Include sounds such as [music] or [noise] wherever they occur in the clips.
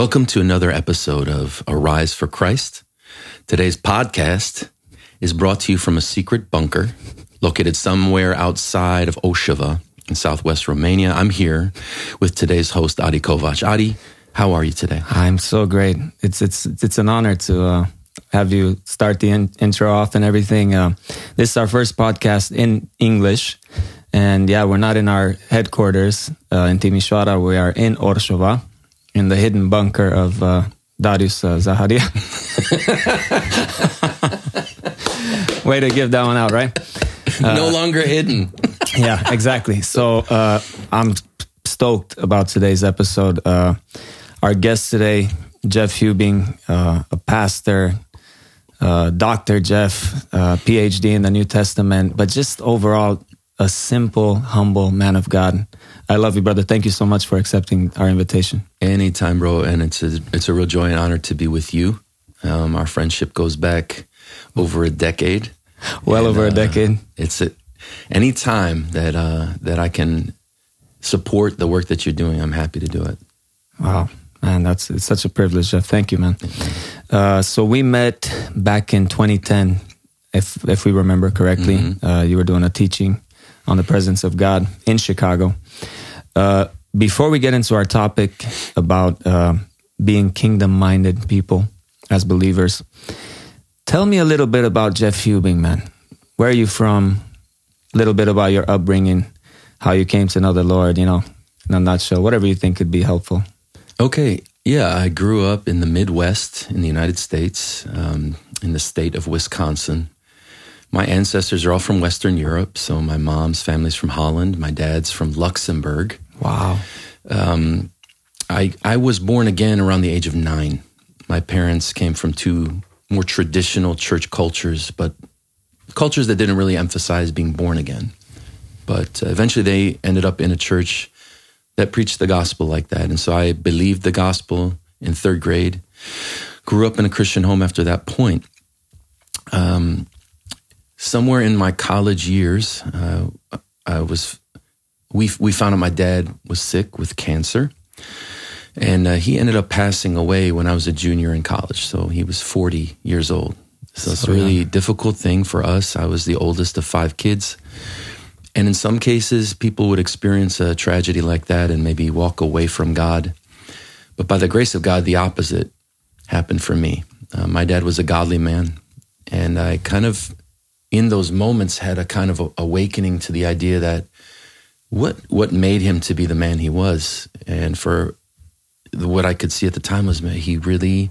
Welcome to another episode of Arise for Christ. Today's podcast is brought to you from a secret bunker located somewhere outside of Oshava in southwest Romania. I'm here with today's host, Adi Kovac. Adi, how are you today? I'm so great. It's it's it's an honor to uh, have you start the in- intro off and everything. Uh, this is our first podcast in English, and yeah, we're not in our headquarters uh, in Timișoara. We are in Orshova, in the hidden bunker of uh, Darius uh, Zaharia. [laughs] Way to give that one out, right? no longer hidden. [laughs] yeah, exactly. So uh, I'm stoked about today's episode. Uh, our guest today, Jeff Hubing, uh, a pastor, uh, Dr. Jeff, uh, PhD in the New Testament, but just overall a simple, humble man of God. I love you, brother. Thank you so much for accepting our invitation. Anytime, bro. And it's a, it's a real joy and honor to be with you. Um, our friendship goes back over a decade. Well And, over a uh, decade. It's a, any time that uh, that I can support the work that you're doing, I'm happy to do it. Wow, man, that's it's such a privilege, Jeff. Thank you, man. Uh, so we met back in 2010, if if we remember correctly. Uh, you were doing a teaching on the presence of God in Chicago. Uh, before we get into our topic about uh, being kingdom-minded people as believers, tell me a little bit about Jeff Hubing, man. Where are you from? A little bit about your upbringing, how you came to know the Lord. You know, in a nutshell, whatever you think could be helpful. Okay. Yeah, I grew up in the Midwest in the United States, um, in the state of Wisconsin. My ancestors are all from Western Europe. So my mom's family's from Holland, my dad's from Luxembourg. Wow. Um, I I was born again around the age of nine. My parents came from two more traditional church cultures, but cultures that didn't really emphasize being born again. But uh, eventually, they ended up in a church that preached the gospel like that, and so I believed the gospel in third grade. Grew up in a Christian home after that point. Um, somewhere in my college years, uh, I was we we found out my dad was sick with cancer, and uh, he ended up passing away when I was a junior in college. So he was forty years old. So it's a really difficult thing for us. I was the oldest of five kids, and in some cases, people would experience a tragedy like that and maybe walk away from God. But by the grace of God, the opposite happened for me. Uh, my dad was a godly man, and I kind of, in those moments, had a kind of a awakening to the idea that what what made him to be the man he was, and for what I could see at the time was man, he really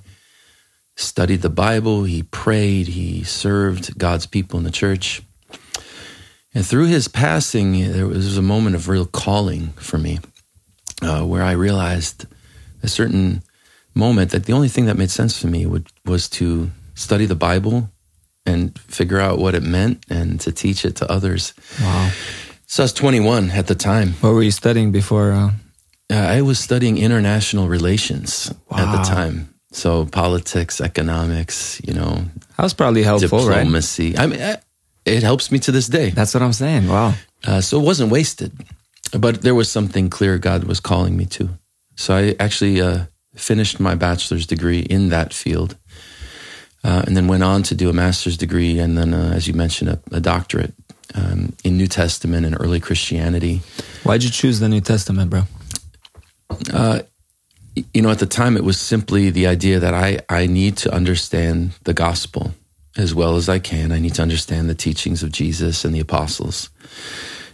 studied the Bible, he prayed, he served God's people in the church, and through his passing, there was a moment of real calling for me, uh, where I realized a certain moment that the only thing that made sense for me would, was to study the Bible and figure out what it meant and to teach it to others. Wow. So I was 21 at the time. What were you studying before? Uh, Uh, I was studying international relations at the time. So politics, economics, you know, that was probably helpful, right? diplomacy. I mean, I- it helps me to this day. That's what I'm saying. Wow. Uh, so it wasn't wasted, but there was something clear God was calling me to. So I actually uh, finished my bachelor's degree in that field, uh, and then went on to do a master's degree, and then, uh, as you mentioned, a, a doctorate um, in New Testament and early Christianity. Why'd you choose the New Testament, bro? You know, at the time, it was simply the idea that I I need to understand the gospel as well as I can. I need to understand the teachings of Jesus and the apostles.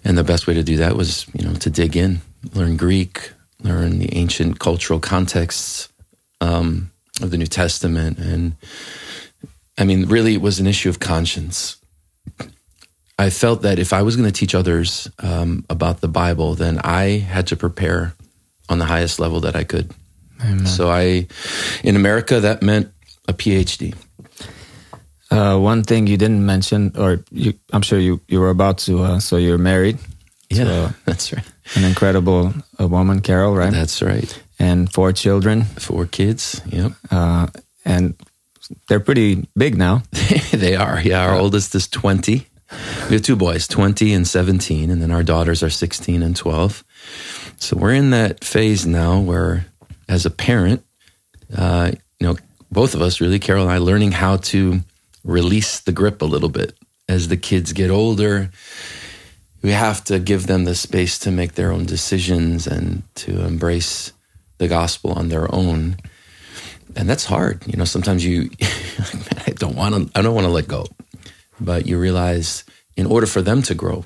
And the best way to do that was, you know, to dig in, learn Greek, learn the ancient cultural contexts um, of the New Testament. And I mean, really, it was an issue of conscience. I felt that if I was going to teach others um, about the Bible, then I had to prepare on the highest level that I could. So I, in America, that meant a PhD. Uh, one thing you didn't mention, or you, I'm sure you, you were about to, uh, so you're married. Yeah, So- [laughs] that's right. An incredible uh, woman, Carol, right? That's right. and four children. Four kids. Yep. Uh, and they're pretty big now. [laughs] they are. Yeah. Our oldest is 20. We have two boys, 20 and 17. And then our daughters are 16 and 12. So we're in that phase now where, as a parent, uh, you know, both of us really, Carol and I, learning how to release the grip a little bit as the kids get older. We have to give them the space to make their own decisions and to embrace the gospel on their own. And that's hard. You know, sometimes you, [laughs] I don't want to, I don't want to let go, but you realize in order for them to grow,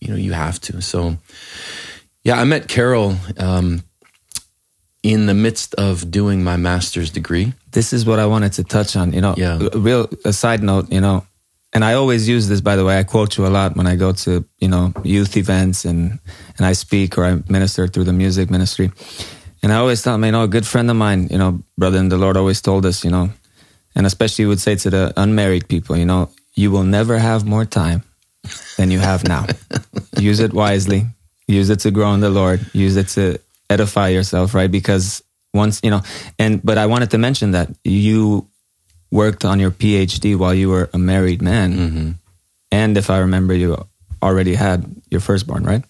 you know, you have to. So, yeah, I met Carol um, in the midst of doing my master's degree. This is what I wanted to touch on. You know, Yeah. real a side note. You know, and I always use this. By the way, I quote you a lot when I go to you know youth events and and I speak or I minister through the music ministry. And I always tell them, you know, a good friend of mine, you know, brother in the Lord always told us, you know, and especially would say to the unmarried people, you know, you will never have more time than you have now. [laughs] use it wisely. Use it to grow in the Lord. Use it to edify yourself, right? Because once, you know, and, but I wanted to mention that you worked on your PhD while you were a married man. Mm-hmm. And if I remember, you already had your firstborn, right?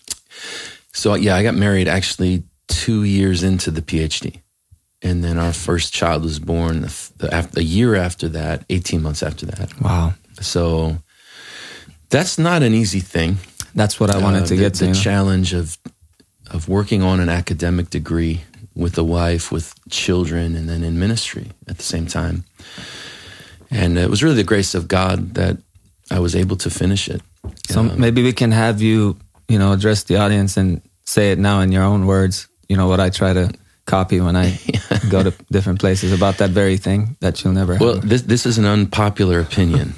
So yeah, I got married actually two years into the PhD, and then our first child was born the, the, after, a year after that, eighteen months after that. Wow. So that's not an easy thing. That's what I wanted Uh, to the, get to. the you know? challenge of of working on an academic degree with a wife, with children, and then in ministry at the same time. And it was really the grace of God that I was able to finish it. So maybe we can have you, you know, address the audience and say it now in your own words. You know what I try to copy when I [laughs] go to different places about that very thing that you'll never Well, have. this this is an unpopular opinion.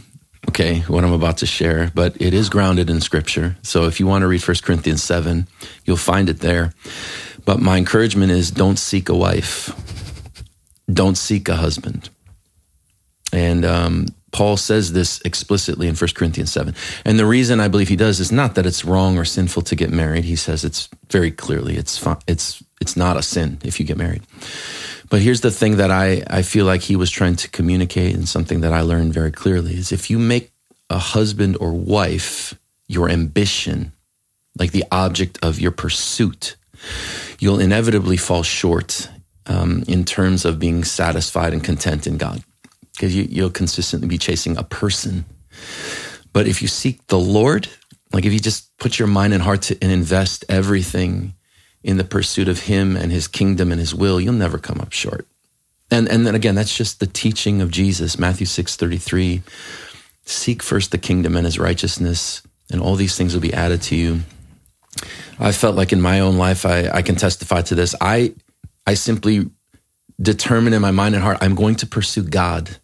Okay, what I'm about to share, but it is grounded in scripture. So if you want to read 1 Corinthians 7, you'll find it there. But my encouragement is don't seek a wife. Don't seek a husband. And um, Paul says this explicitly in 1 Corinthians 7. And the reason I believe he does is not that it's wrong or sinful to get married. He says it's very clearly it's it's it's not a sin if you get married. But here's the thing that I, I feel like he was trying to communicate, and something that I learned very clearly is if you make a husband or wife your ambition, like the object of your pursuit, you'll inevitably fall short um, in terms of being satisfied and content in God. Because you, you'll consistently be chasing a person. But if you seek the Lord, like if you just put your mind and heart to, and invest everything in the pursuit of Him and His kingdom and His will, you'll never come up short. And and then again, that's just the teaching of Jesus, Matthew six thirty three. Seek first the kingdom and His righteousness, and all these things will be added to you. I felt like in my own life, I, I can testify to this. I I simply determined in my mind and heart, I'm going to pursue God.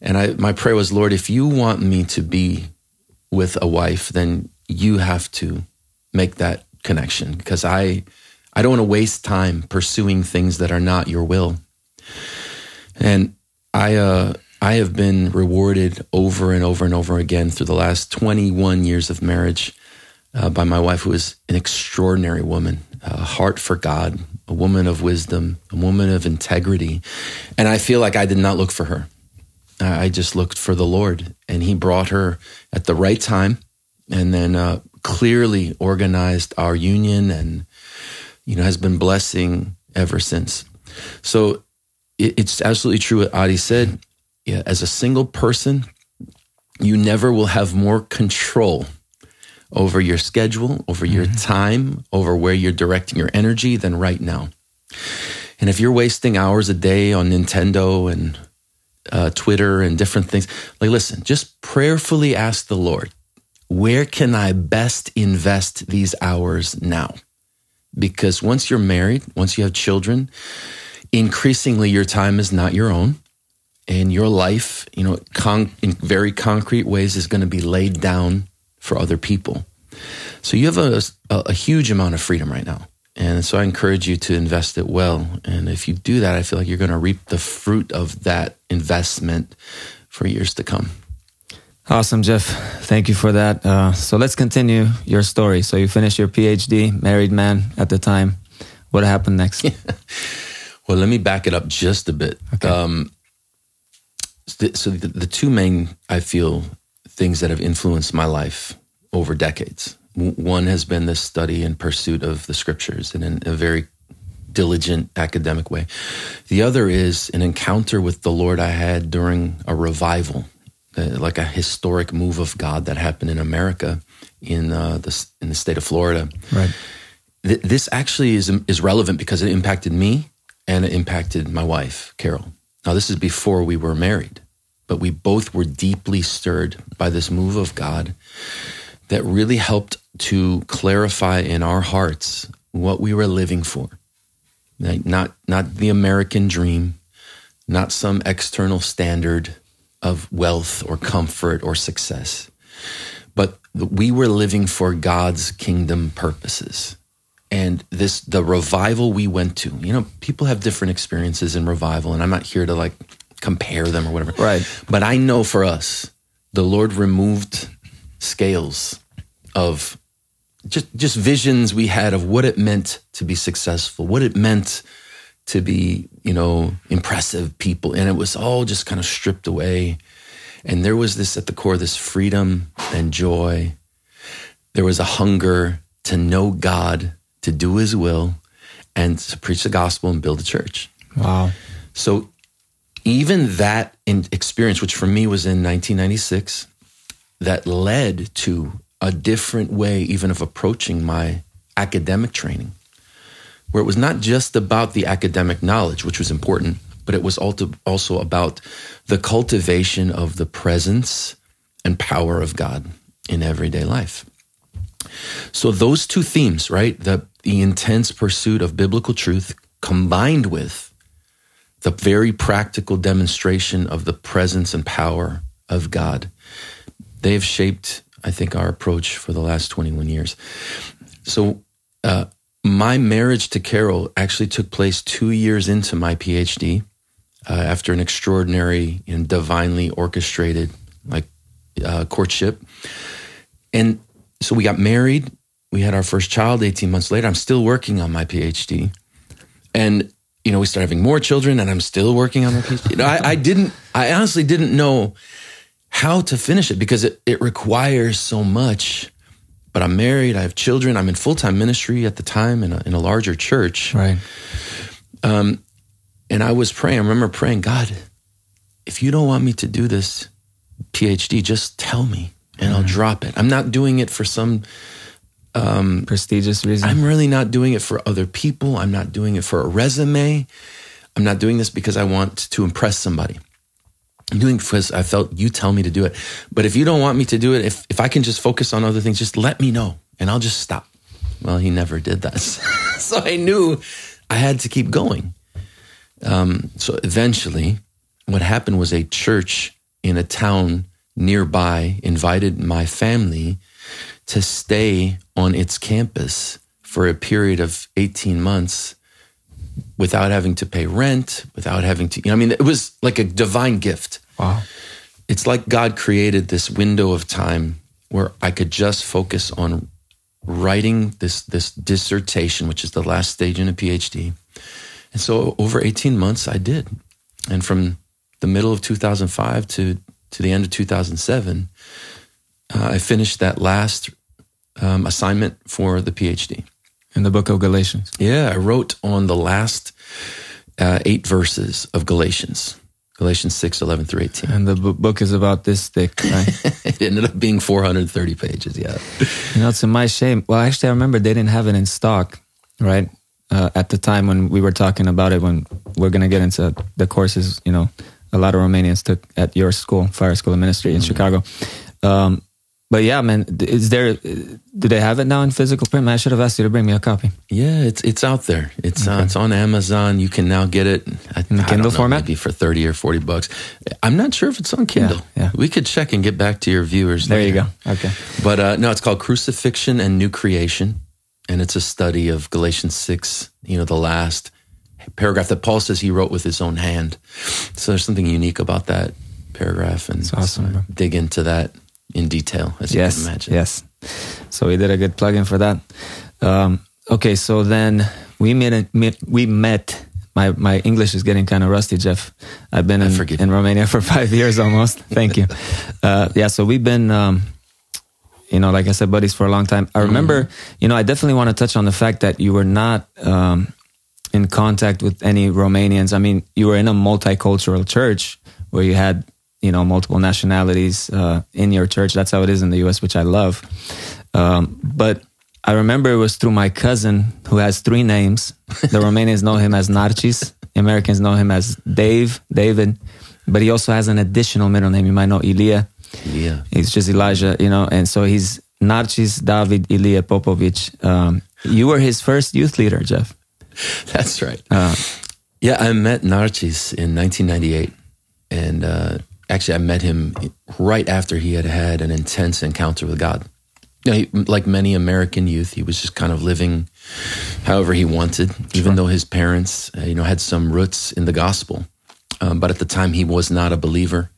And I, my prayer was, Lord, if you want me to be with a wife, then you have to make that connection because I, I don't want to waste time pursuing things that are not your will. And I, uh, I have been rewarded over and over and over again through the last 21 years of marriage uh, by my wife, who is an extraordinary woman, a heart for God, a woman of wisdom, a woman of integrity. And I feel like I did not look for her. I just looked for the Lord, and He brought her at the right time, and then uh, clearly organized our union, and you know has been blessing ever since. So it, it's absolutely true what Adi said. Yeah, as a single person, you never will have more control over your schedule, over your time, over where you're directing your energy than right now. And if you're wasting hours a day on Nintendo and uh, Twitter and different things, like listen, just prayerfully ask the Lord, where can I best invest these hours now? Because once you're married, once you have children, increasingly your time is not your own and your life, you know, con- in very concrete ways is going to be laid down for other people. So you have a, a, a huge amount of freedom right now. And so I encourage you to invest it well. And if you do that, I feel like you're going to reap the fruit of that investment for years to come. Awesome, Jeff. Thank you for that. Uh, so let's continue your story. So you finished your PhD, married man at the time. What happened next? [laughs] Well, let me back it up just a bit. Um, so the, the two main, I feel, things that have influenced my life over decades. One has been this study and pursuit of the scriptures, and in a very diligent academic way. The other is an encounter with the Lord I had during a revival, uh, like a historic move of God that happened in America, in uh, the in the state of Florida. Right. Th- this actually is is relevant because it impacted me and it impacted my wife, Carol. Now this is before we were married, but we both were deeply stirred by this move of God that really helped to clarify in our hearts what we were living for. Like not not the American dream, not some external standard of wealth or comfort or success, but we were living for God's kingdom purposes. And this the revival we went to. You know, people have different experiences in revival, and I'm not here to like compare them or whatever. Right. But I know for us, the Lord removed scales of just just visions we had of what it meant to be successful, what it meant to be, you know, impressive people. And it was all just kind of stripped away. And there was this at the core, this freedom and joy. There was a hunger to know God, to do his will, and to preach the gospel and build a church. Wow. So even that in experience, which for me was in 1996, that led to a different way, even of approaching my academic training, where it was not just about the academic knowledge, which was important, but it was also about the cultivation of the presence and power of God in everyday life. So those two themes, right? The the intense pursuit of biblical truth combined with the very practical demonstration of the presence and power of God. They have shaped I think, our approach for the last 21 years. So, uh, my marriage to Carol actually took place two years into my PhD uh, after an extraordinary and divinely orchestrated like uh, courtship. And so we got married. We had our first child 18 months later. I'm still working on my PhD. And, you know, we started having more children and I'm still working on my PhD. You know, I, I didn't, I honestly didn't know how to finish it because it, it requires so much. But I'm married, I have children, I'm in full time ministry at the time in a, in a larger church. Right. Um, and I was praying, I remember praying, God, if you don't want me to do this PhD, just tell me and I'll mm-hmm. drop it. I'm not doing it for some um, prestigious reason. I'm really not doing it for other people. I'm not doing it for a resume. I'm not doing this because I want to impress somebody. Doing because I felt you tell me to do it. But if you don't want me to do it, if, if I can just focus on other things, just let me know and I'll just stop. Well, he never did that. [laughs] so I knew I had to keep going. Um, so eventually, what happened was a church in a town nearby invited my family to stay on its campus for a period of 18 months without having to pay rent, without having to, you know, I mean, it was like a divine gift. Wow. It's like God created this window of time where I could just focus on writing this this dissertation, which is the last stage in a PhD. And so over 18 months I did. And from the middle of 2005 to to the end of 2007, uh, I finished that last um, assignment for the PhD in the book of Galatians. Yeah, I wrote on the last uh, eight verses of Galatians. Galatians 6, 11 through 18. And the book is about this thick, right? [laughs] it ended up being 430 pages, yeah. You know, it's in my shame. Well, actually, I remember they didn't have it in stock, right? Uh, at the time when we were talking about it, when we're going to get into the courses, you know, a lot of Romanians took at your school, Fire School of Ministry in mm-hmm. Chicago. Um, but yeah, man, is there? Do they have it now in physical print? Man, I should have asked you to bring me a copy. Yeah, it's it's out there. It's uh, okay. uh, it's on Amazon. You can now get it I, in the Kindle know, format, maybe for thirty or forty bucks. I'm not sure if it's on Kindle. Yeah, yeah. we could check and get back to your viewers. There later. you go. Okay, but uh, no, it's called Crucifixion and New Creation, and it's a study of Galatians six. You know, the last paragraph that Paul says he wrote with his own hand. So there's something unique about that paragraph, and awesome. dig into that in detail, as yes, you can imagine. Yes. So we did a good plug in for that. Um, okay, so then we met. We met. My my English is getting kind of rusty, Jeff. I've been in, in Romania for five years almost. [laughs] Thank you. Uh, yeah, so we've been. Um, you know, like I said, buddies for a long time. I remember, mm. you know, I definitely want to touch on the fact that you were not um, in contact with any Romanians? I mean, you were in a multicultural church where you had, you know, multiple nationalities uh, in your church. That's how it is in the U.S., which I love. Um, but I remember it was through my cousin who has three names. The Romanians know him as Narcis. Americans know him as Dave, David, but he also has an additional middle name. You might know Ilya. Yeah. He's just Elijah, you know, and so he's Narcis David Ilya Popovic. Um, you were his first youth leader, Jeff. That's right. Uh, yeah, I met Narcis in 1998. And uh, actually, I met him right after he had had an intense encounter with God. You know, he, like many American youth, he was just kind of living however he wanted, even though his parents, uh, you know, had some roots in the gospel. Um, but at the time, he was not a believer.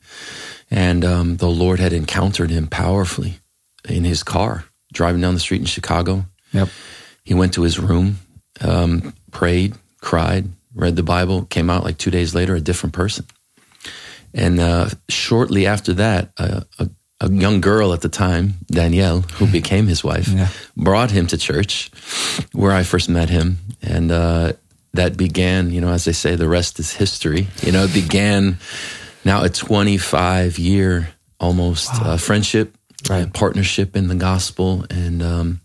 And um, the Lord had encountered him powerfully in his car driving down the street in Chicago. Yep. He went to his room, um, prayed, cried, read the Bible, came out like two days later, a different person. And uh, shortly after that, uh, a, a, young girl at the time, Danielle, who became his wife, yeah. brought him to church where I first met him. And uh, that began, you know, as they say, the rest is history. You know, it began now a 25 year almost wow. Uh, friendship right. partnership in the gospel and um,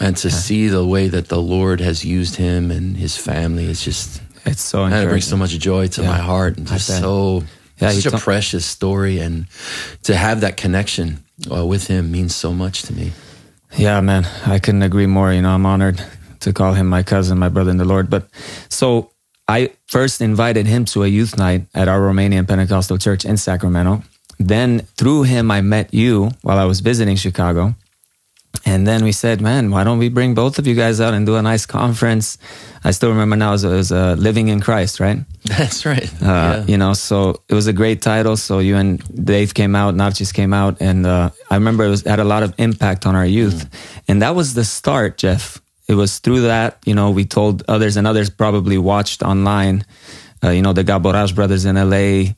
and to see the way that the Lord has used him and his family is just it's so it brings so much joy to yeah. my heart and just so yeah, such a precious story and to have that connection uh, with him means so much to me. Yeah, man, I couldn't agree more. You know, I'm honored to call him my cousin, my brother in the Lord. But so I first invited him to a youth night at our Romanian Pentecostal church in Sacramento. Then through him, I met you while I was visiting Chicago. And then we said, man, why don't we bring both of you guys out and do a nice conference? I still remember now it was uh, Living in Christ, right? [laughs] That's right. Uh, yeah. You know, so it was a great title. So you and Dave came out, Narcis came out, and uh, I remember it was, had a lot of impact on our youth. Mm. And that was the start, Jeff. It was through that, you know, we told others, and others probably watched online, uh, you know, the Gaborash brothers in LA,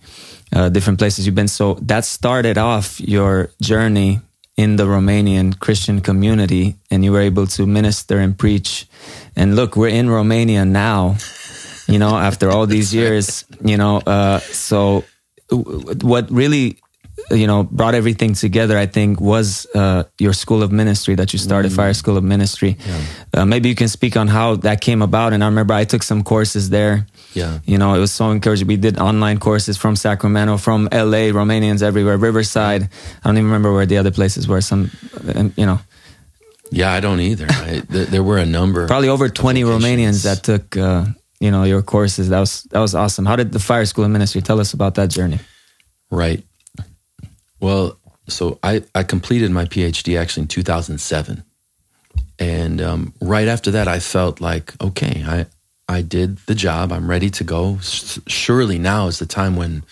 uh, different places you've been. So that started off your journey in the Romanian Christian community, and you were able to minister and preach. And look, we're in Romania now, you know, after all these years, you know. Uh, so, what really you know brought everything together i think was uh, your school of ministry that you started mm. fire school of ministry. Yeah. uh, maybe you can speak on how that came about. And i remember i took some courses there. Yeah. You know it was so encouraging. We did online courses from sacramento from la romanians everywhere riverside. I don't even remember where the other places were. Some you know. Yeah i don't either. I, there, there, were a number [laughs] probably over 20 romanians that took uh, you know your courses. That was that was awesome. How did the fire school of ministry tell us about that journey? Right well, so I, I completed my PhD actually in 2007. And um, right after that, I felt like, okay, I, I did the job. I'm ready to go. Surely now is the time when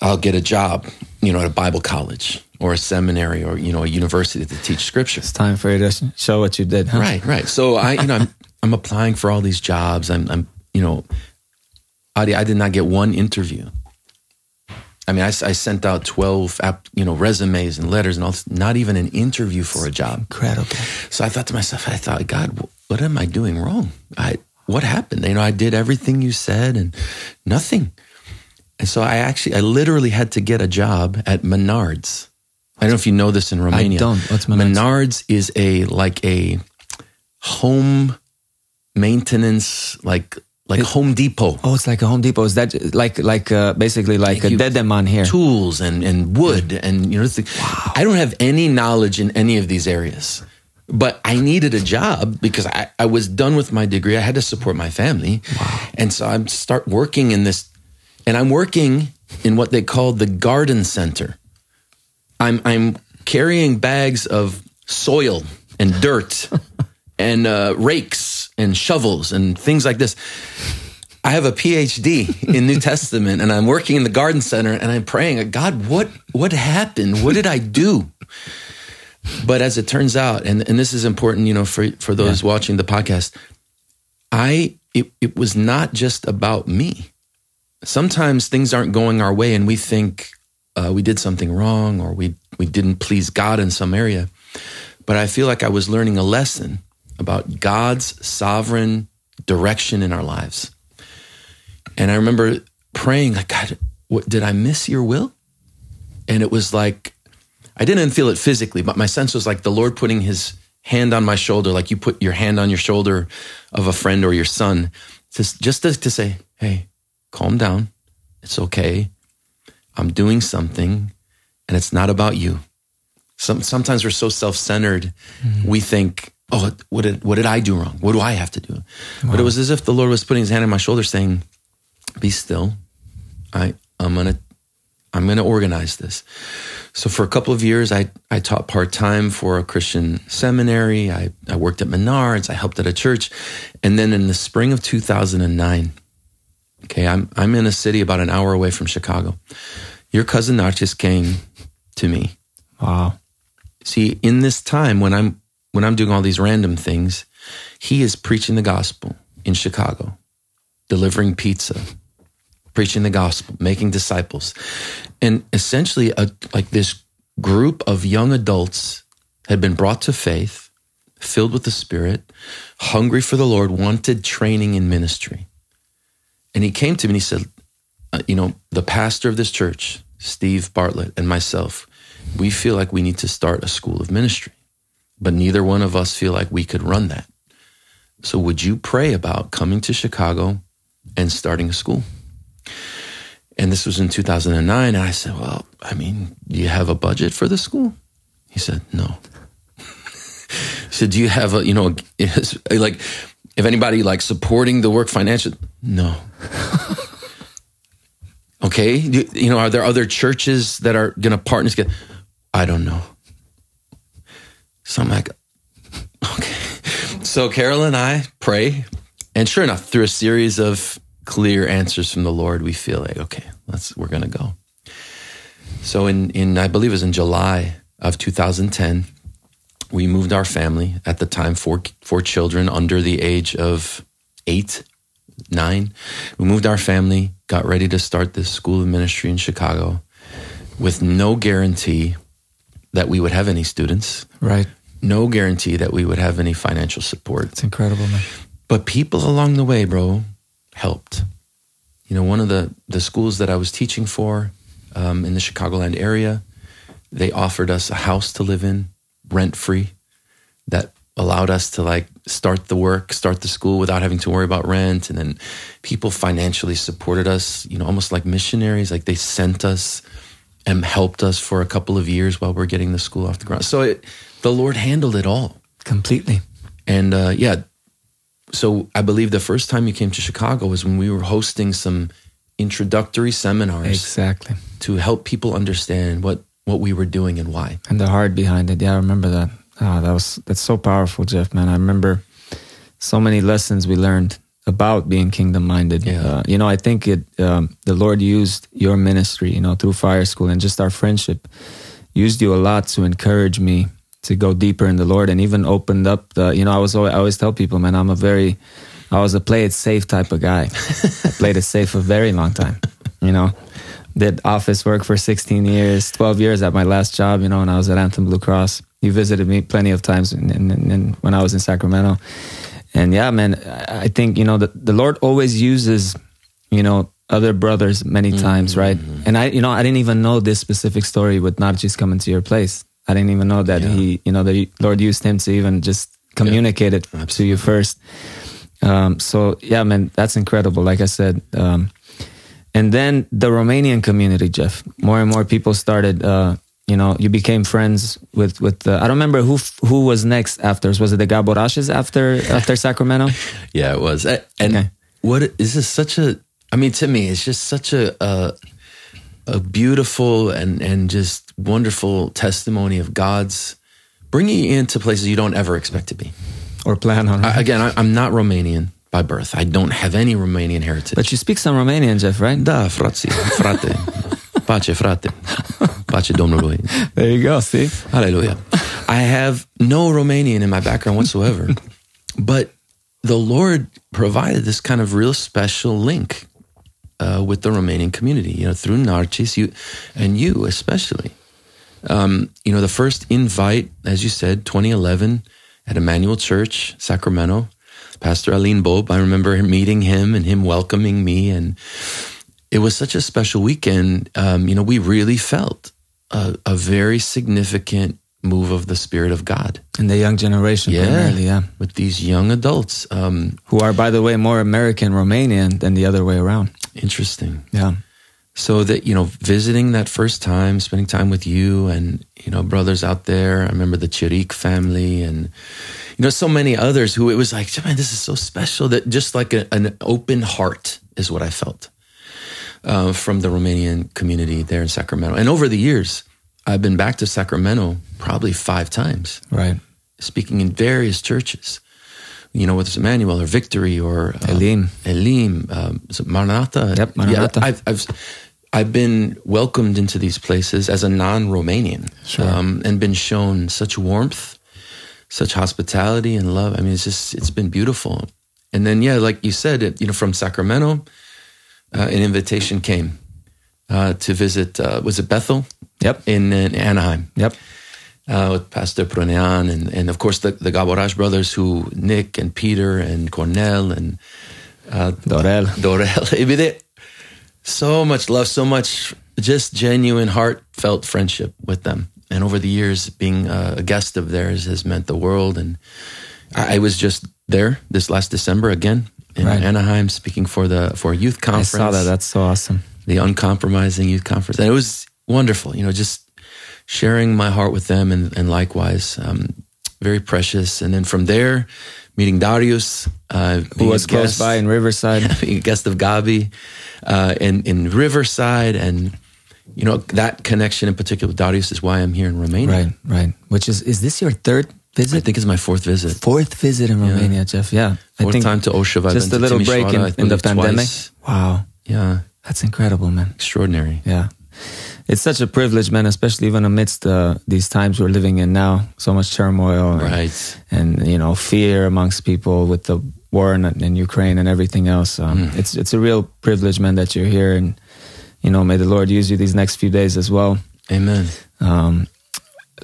I'll get a job, you know, at a Bible college or a seminary or, you know, a university to teach scripture. It's time for you to show what you did, huh? Right, right. So I, you know, I'm, I'm applying for all these jobs. I'm, I'm you know, Adi, I did not get one interview. I mean, I, I, sent out 12, you know, resumes and letters and all not even an interview for a job. Incredible. So I thought to myself, I thought, God, what am I doing wrong? I, what happened? You know, I did everything you said and nothing. And so I actually, I literally had to get a job at Menards. I don't know if you know this in Romania. I don't. What's Menards? Menards is a, like a home maintenance, like like it, Home Depot. Oh, it's like a Home Depot. Is that like like uh, basically like, like a Dedeman here? Tools and and wood and you know. wow. I don't have any knowledge in any of these areas, but I needed a job because I, I was done with my degree. I had to support my family, wow. and so I'm start working in this, and I'm working in what they call the garden center. I'm I'm carrying bags of soil and dirt [laughs] and uh, rakes and shovels and things like this. I have a PhD in New [laughs] Testament and I'm working in the garden center and I'm praying, God, what what happened? What did I do? But as it turns out, and, and this is important, you know, for for those yeah. watching the podcast, I it, it was not just about me. Sometimes things aren't going our way and we think uh, we did something wrong or we we didn't please God in some area. But I feel like I was learning a lesson about God's sovereign direction in our lives. And I remember praying, like, God, what, did I miss your will? And it was like, I didn't feel it physically, but my sense was like the Lord putting his hand on my shoulder, like you put your hand on your shoulder of a friend or your son, just, just to, to say, hey, calm down. It's okay. I'm doing something and it's not about you. Some, sometimes we're so self centered, mm-hmm. we think, oh, what did, what did I do wrong? What do I have to do? Wow. But it was as if the Lord was putting his hand on my shoulder saying, be still. I, I'm going to, I'm going to organize this. So for a couple of years, I, I taught part time for a Christian seminary. I, I worked at Menards. I helped at a church. And then in the spring of 2009, okay, I'm, I'm in a city about an hour away from Chicago. Your cousin Narcis came to me. Wow. See, in this time when I'm when I'm doing all these random things, he is preaching the gospel in Chicago, delivering pizza, preaching the gospel, making disciples. And essentially a, like this group of young adults had been brought to faith, filled with the Spirit, hungry for the Lord, wanted training in ministry. And he came to me and he said, uh, you know, the pastor of this church, Steve Bartlett, and myself, we feel like we need to start a school of ministry, but neither one of us feel like we could run that. So, would you pray about coming to Chicago and starting a school? And this was in 2009. And I said, Well, I mean, do you have a budget for the school? He said, No. [laughs] he said, Do you have a, you know, [laughs] like, if anybody like supporting the work financially? No. [laughs] Okay. You, you know, are there other churches that are going to partner together? I don't know. So I'm like, okay. So Carol and I pray. And sure enough, through a series of clear answers from the Lord, we feel like, okay, let's, we're to go. So in, in, I believe it was in July of 2010, we moved our family at the time, four, four children under the age of eight nine. We moved our family, got ready to start this school of ministry in Chicago with no guarantee that we would have any students. Right. No guarantee that we would have any financial support. It's incredible, man. But people along the way, bro, helped. You know, one of the, the schools that I was teaching for um, in the Chicagoland area, they offered us a house to live in, rent free, that allowed us to like start the work, start the school without having to worry about rent. And then people financially supported us, you know, almost like missionaries. Like they sent us and helped us for a couple of years while we're getting the school off the ground. So it, the Lord handled it all completely. And uh, yeah, so I believe the first time you came to Chicago was when we were hosting some introductory seminars. Exactly. To help people understand what what we were doing and why. And the heart behind it. Yeah, I remember that. Oh, that was that's so powerful, Jeff. Man, I remember so many lessons we learned about being kingdom minded. Yeah. Uh, you know, I think it um, the Lord used your ministry, you know, through Fire School and just our friendship, used you a lot to encourage me to go deeper in the Lord, and even opened up the. You know, I was always, I always tell people, man, I'm a very, I was a play it safe type of guy. I [laughs] played it safe for a very long time. You know, did office work for 16 years, 12 years at my last job. You know, when I was at Anthem Blue Cross you visited me plenty of times in, in, in, when I was in Sacramento. And yeah, man, I think, you know, the, the Lord always uses, you know, other brothers many mm-hmm. times, right? And I, you know, I didn't even know this specific story with Narcis coming to your place. I didn't even know that yeah. he, you know, the Lord used him to even just communicate yeah, it absolutely. to you first. Um, so yeah, man, that's incredible. Like I said, um, and then the Romanian community, Jeff, more and more people started, uh, you know you became friends with with the, I don't remember who who was next after was it the Gaborashes after after Sacramento [laughs] yeah it was and okay. what is this such a I mean to me it's just such a, a a beautiful and and just wonderful testimony of God's bringing you into places you don't ever expect to be or plan on right? I, again I, I'm not Romanian by birth I don't have any Romanian heritage but you speak some Romanian Jeff right da frații frate [laughs] pace frate Pace Domnului. There you go. See? Hallelujah. I have no Romanian in my background whatsoever, [laughs] but the Lord provided this kind of real special link uh, with the Romanian community, you know, through Narcis, you and you especially. Um, you know, the first invite, as you said, 2011 at Emmanuel Church, Sacramento. Pastor Aline Bob. I remember meeting him and him welcoming me, and it was such a special weekend. Um, you know, we really felt a, a, very significant move of the Spirit of God in the young generation. Yeah, yeah, with these young adults um, who are, by the way, more American Romanian than the other way around. Interesting. Yeah. So that you know, visiting that first time, spending time with you and you know brothers out there. I remember the Chirik family and you know so many others who it was like, man, this is so special. That just like a, an open heart is what I felt uh, from the Romanian community there in Sacramento. And over the years, I've been back to Sacramento probably five times. Right. Speaking in various churches, you know, whether it's Emmanuel or Victory or uh, Elim. Elim, um, Maranatha. Yep, Maranatha. Yeah, I've, I've, I've been welcomed into these places as a non Romanian sure. um, and been shown such warmth, such hospitality and love. I mean, it's just, it's been beautiful. And then, yeah, like you said, it, you know, from Sacramento, uh, an invitation came uh, to visit, uh, was it Bethel? Yep. In, in Anaheim. Yep. Uh, with Pastor Pronean and, and of course the, the Gaborash brothers who, Nick and Peter and Cornell and uh, Dorel. Dorel. [laughs] so much love, so much just genuine, heartfelt friendship with them. And over the years, being a guest of theirs has meant the world. And I was just there this last December again in right. Anaheim, speaking for the for a youth conference. I saw that. That's so awesome. The uncompromising youth conference, and it was wonderful. You know, just sharing my heart with them, and, and likewise, um, very precious. And then from there, meeting Darius, uh, who was close guest, by in Riverside, [laughs] being a guest of Gabi, uh, in in Riverside, and you know that connection in particular with Darius is why I'm here in Romania. Right, right. Which is is this your third visit? I think it's my fourth visit. Fourth visit in Romania, yeah. Jeff. Yeah, fourth I think time to Oshava. Just a little break in, in the pandemic. Twice. Wow. Yeah, that's incredible, man. Extraordinary. Yeah. It's such a privilege, man, especially even amidst uh, these times we're living in now. So much turmoil, right? And, and you know, fear amongst people with the war in, in Ukraine and everything else. Um, mm. It's it's a real privilege, man, that you're here, and you know, may the Lord use you these next few days as well. Amen. Um,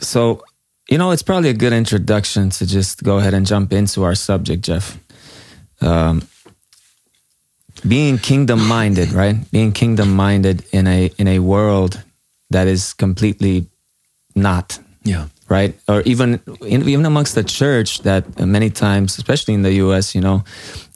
so you know, it's probably a good introduction to just go ahead and jump into our subject, Jeff. Um, being kingdom minded, right? Being kingdom minded in a in a world that is completely not. Yeah. Right. Or even even amongst the church that many times, especially in the U.S., you know,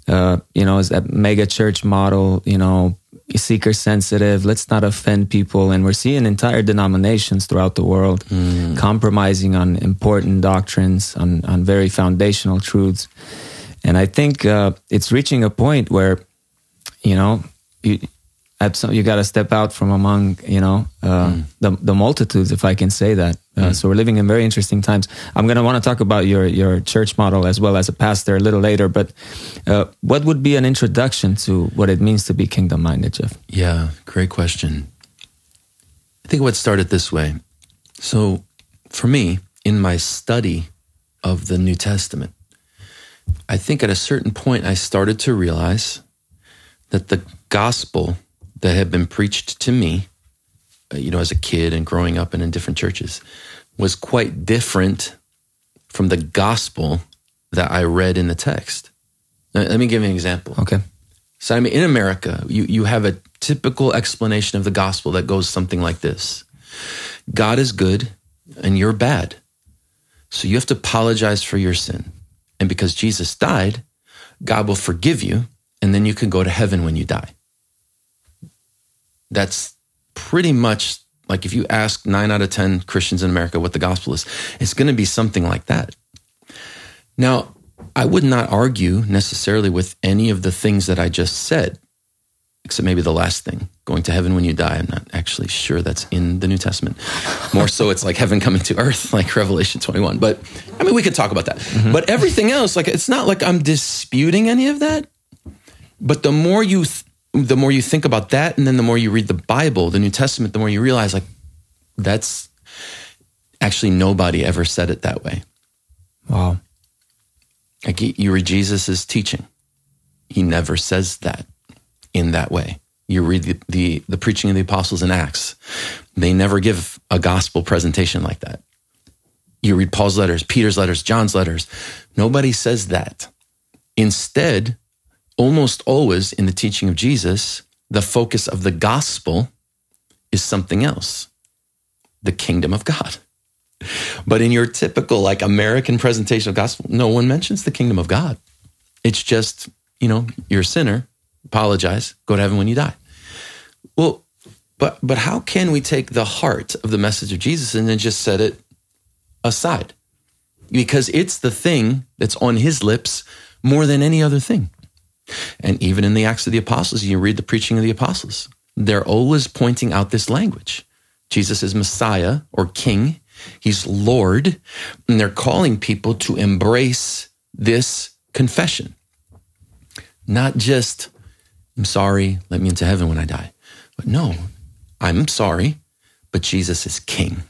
uh, you know, is that mega church model, you know, seeker sensitive. Let's not offend people. And we're seeing entire denominations throughout the world mm. compromising on important doctrines, on, on very foundational truths. And I think uh, it's reaching a point where, you know, you, you got to step out from among, you know, uh, mm. the, the multitudes, if I can say that. Uh, mm. So we're living in very interesting times. I'm going to want to talk about your your church model as well as a pastor a little later. But uh, what would be an introduction to what it means to be kingdom minded, Jeff? Yeah, great question. I think it would start it this way. So, for me, in my study of the New Testament, I think at a certain point I started to realize that the gospel that had been preached to me uh, you know, as a kid and growing up and in different churches, was quite different from the gospel that I read in the text. Let me give you an example. Okay. So, I mean, in America, you, you have a typical explanation of the gospel that goes something like this God is good and you're bad. So you have to apologize for your sin. And because Jesus died, God will forgive you, and then you can go to heaven when you die. That's pretty much like if you ask nine out of 10 Christians in America what the gospel is, it's going to be something like that. Now, I would not argue necessarily with any of the things that I just said, except maybe the last thing going to heaven when you die. I'm not actually sure that's in the New Testament. More so, it's like heaven coming to earth, [laughs] like Revelation 21. But I mean, we could talk about that. Mm-hmm. But everything else, like, it's not like I'm disputing any of that. But the more you, th- the more you think about that, and then the more you read the Bible, the New Testament, the more you realize like that's actually nobody ever said it that way. Wow. Like you read Jesus's teaching, he never says that in that way. You read the, the, the preaching of the apostles in Acts, they never give a gospel presentation like that. You read Paul's letters, Peter's letters, John's letters. Nobody says that. Instead, almost always in the teaching of Jesus, the focus of the gospel is something else the kingdom of God. But in your typical like American presentation of gospel, no one mentions the kingdom of God. It's just, you know, you're a sinner, apologize, go to heaven when you die. Well, but but how can we take the heart of the message of Jesus and then just set it aside? Because it's the thing that's on his lips more than any other thing. And even in the Acts of the Apostles, you read the preaching of the apostles, they're always pointing out this language. Jesus is Messiah or King, He's Lord, and they're calling people to embrace this confession. Not just, I'm sorry, let me into heaven when I die. But no, I'm sorry, but Jesus is King.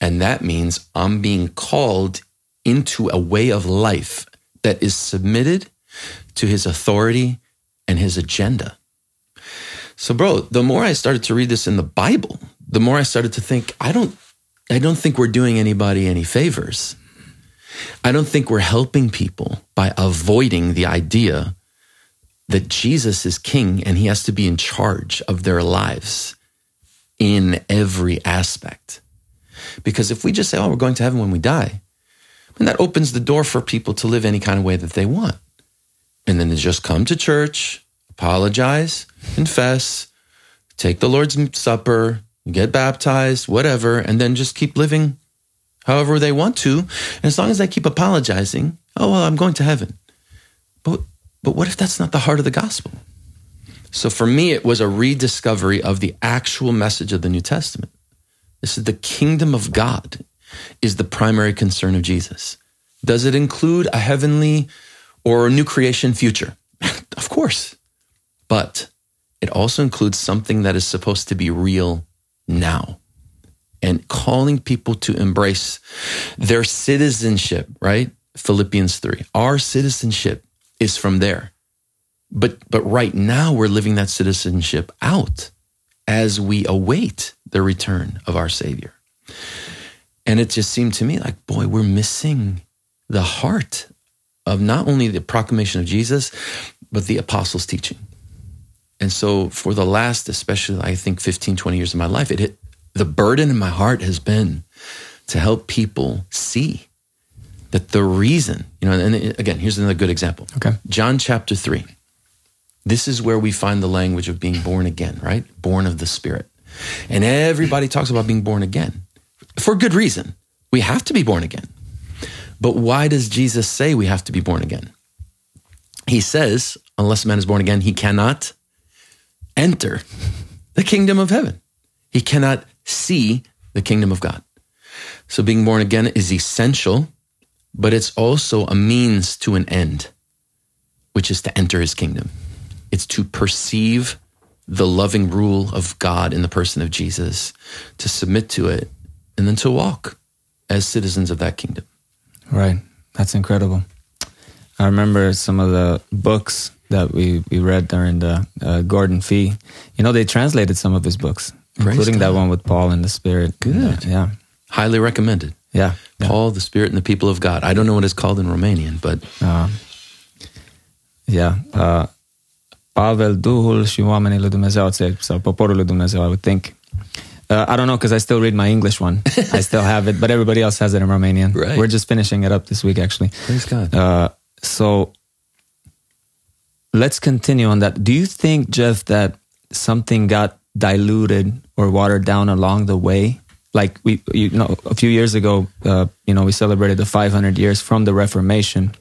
And that means I'm being called into a way of life that is submitted to his authority and his agenda. So, bro, the more I started to read this in the Bible, the more I started to think, I don't, I don't think we're doing anybody any favors. I don't think we're helping people by avoiding the idea that Jesus is king and he has to be in charge of their lives in every aspect. Because if we just say, oh, we're going to heaven when we die, and that opens the door for people to live any kind of way that they want. And then just come to church, apologize, confess, take the Lord's Supper, get baptized, whatever, and then just keep living however they want to. And as long as they keep apologizing, oh, well, I'm going to heaven. But, but what if that's not the heart of the gospel? So for me, it was a rediscovery of the actual message of the New Testament. This is the kingdom of God is the primary concern of Jesus. Does it include a heavenly or a new creation future? [laughs] of course. But it also includes something that is supposed to be real now and calling people to embrace their citizenship, right? Philippians 3. Our citizenship is from there. But but right now we're living that citizenship out as we await the return of our savior. And it just seemed to me like boy, we're missing the heart of not only the proclamation of Jesus, but the apostles' teaching. And so for the last, especially I think 15, 20 years of my life, it hit, the burden in my heart has been to help people see that the reason, you know, and again, here's another good example. Okay. John chapter 3. This is where we find the language of being born again, right? Born of the Spirit. And everybody talks about being born again for good reason. We have to be born again. But why does Jesus say we have to be born again? He says, unless a man is born again, he cannot enter the kingdom of heaven. He cannot see the kingdom of God. So being born again is essential, but it's also a means to an end, which is to enter his kingdom. It's to perceive the loving rule of God in the person of Jesus, to submit to it, and then to walk as citizens of that kingdom. Right. That's incredible. I remember some of the books that we, we read during the uh, Gordon Fee. You know, they translated some of his books, Praise including God. that one with Paul and the Spirit. Good. Uh, yeah. Highly recommended. Yeah. Paul, the Spirit, and the people of God. I don't know what it's called in Romanian, but. Uh, yeah. Uh, Pavel, Duhul și oamenii lui Dumnezeu, sau poporul lui Dumnezeu, I would think. Uh, I don't know because I still read my English one. [laughs] I still have it, but everybody else has it in Romanian. Right. We're just finishing it up this week, actually. Praise God. Uh, so let's continue on that. Do you think, Jeff, that something got diluted or watered down along the way? Like we, you know, a few years ago, uh, you know, we celebrated the 500 years from the Reformation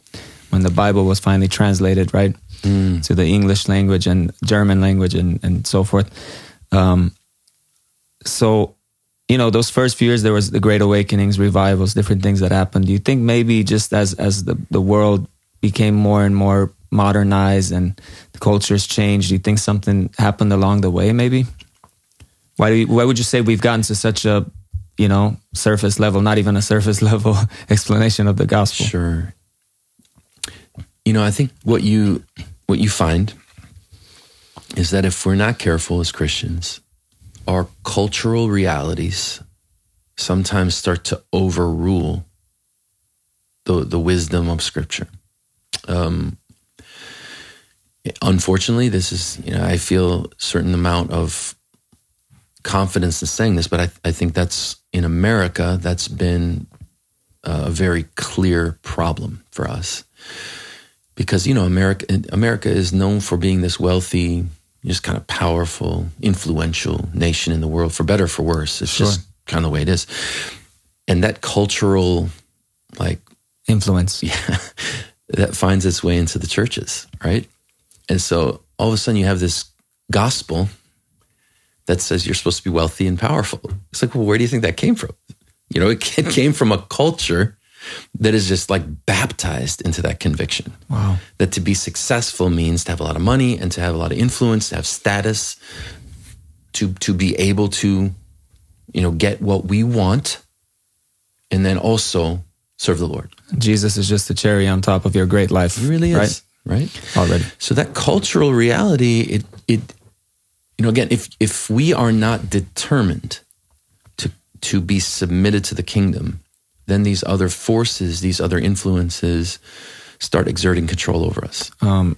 when the Bible was finally translated, right, mm. to the English language and German language and and so forth. Um, so you know those first few years there was the great awakenings revivals different things that happened. Do you think maybe just as as the, the world became more and more modernized and the cultures changed do you think something happened along the way maybe? Why do you, why would you say we've gotten to such a you know surface level not even a surface [laughs] level explanation of the gospel? Sure. You know i think what you what you find is that if we're not careful as christians our cultural realities sometimes start to overrule the, the wisdom of Scripture. Um, unfortunately, this is, you know, I feel a certain amount of confidence in saying this, but I, I think that's in America, that's been a very clear problem for us. Because, you know, America, America is known for being this wealthy, just kind of powerful, influential nation in the world, for better for worse. It's sure. just kind of the way it is. And that cultural, like, influence. [laughs] Yeah. That finds its way into the churches, right? And so all of a sudden you have this gospel that says you're supposed to be wealthy and powerful. It's like, well, where do you think that came from? You know, it [laughs] came from a culture that is just like baptized into that conviction. Wow. That to be successful means to have a lot of money and to have a lot of influence, to have status, to to be able to, you know, get what we want, and then also serve the Lord. Jesus is just the cherry on top of your great life. He really is. Right? right? Already. So that cultural reality, it it you know, again, if if we are not determined to to be submitted to the kingdom, then these other forces, these other influences start exerting control over us. Um,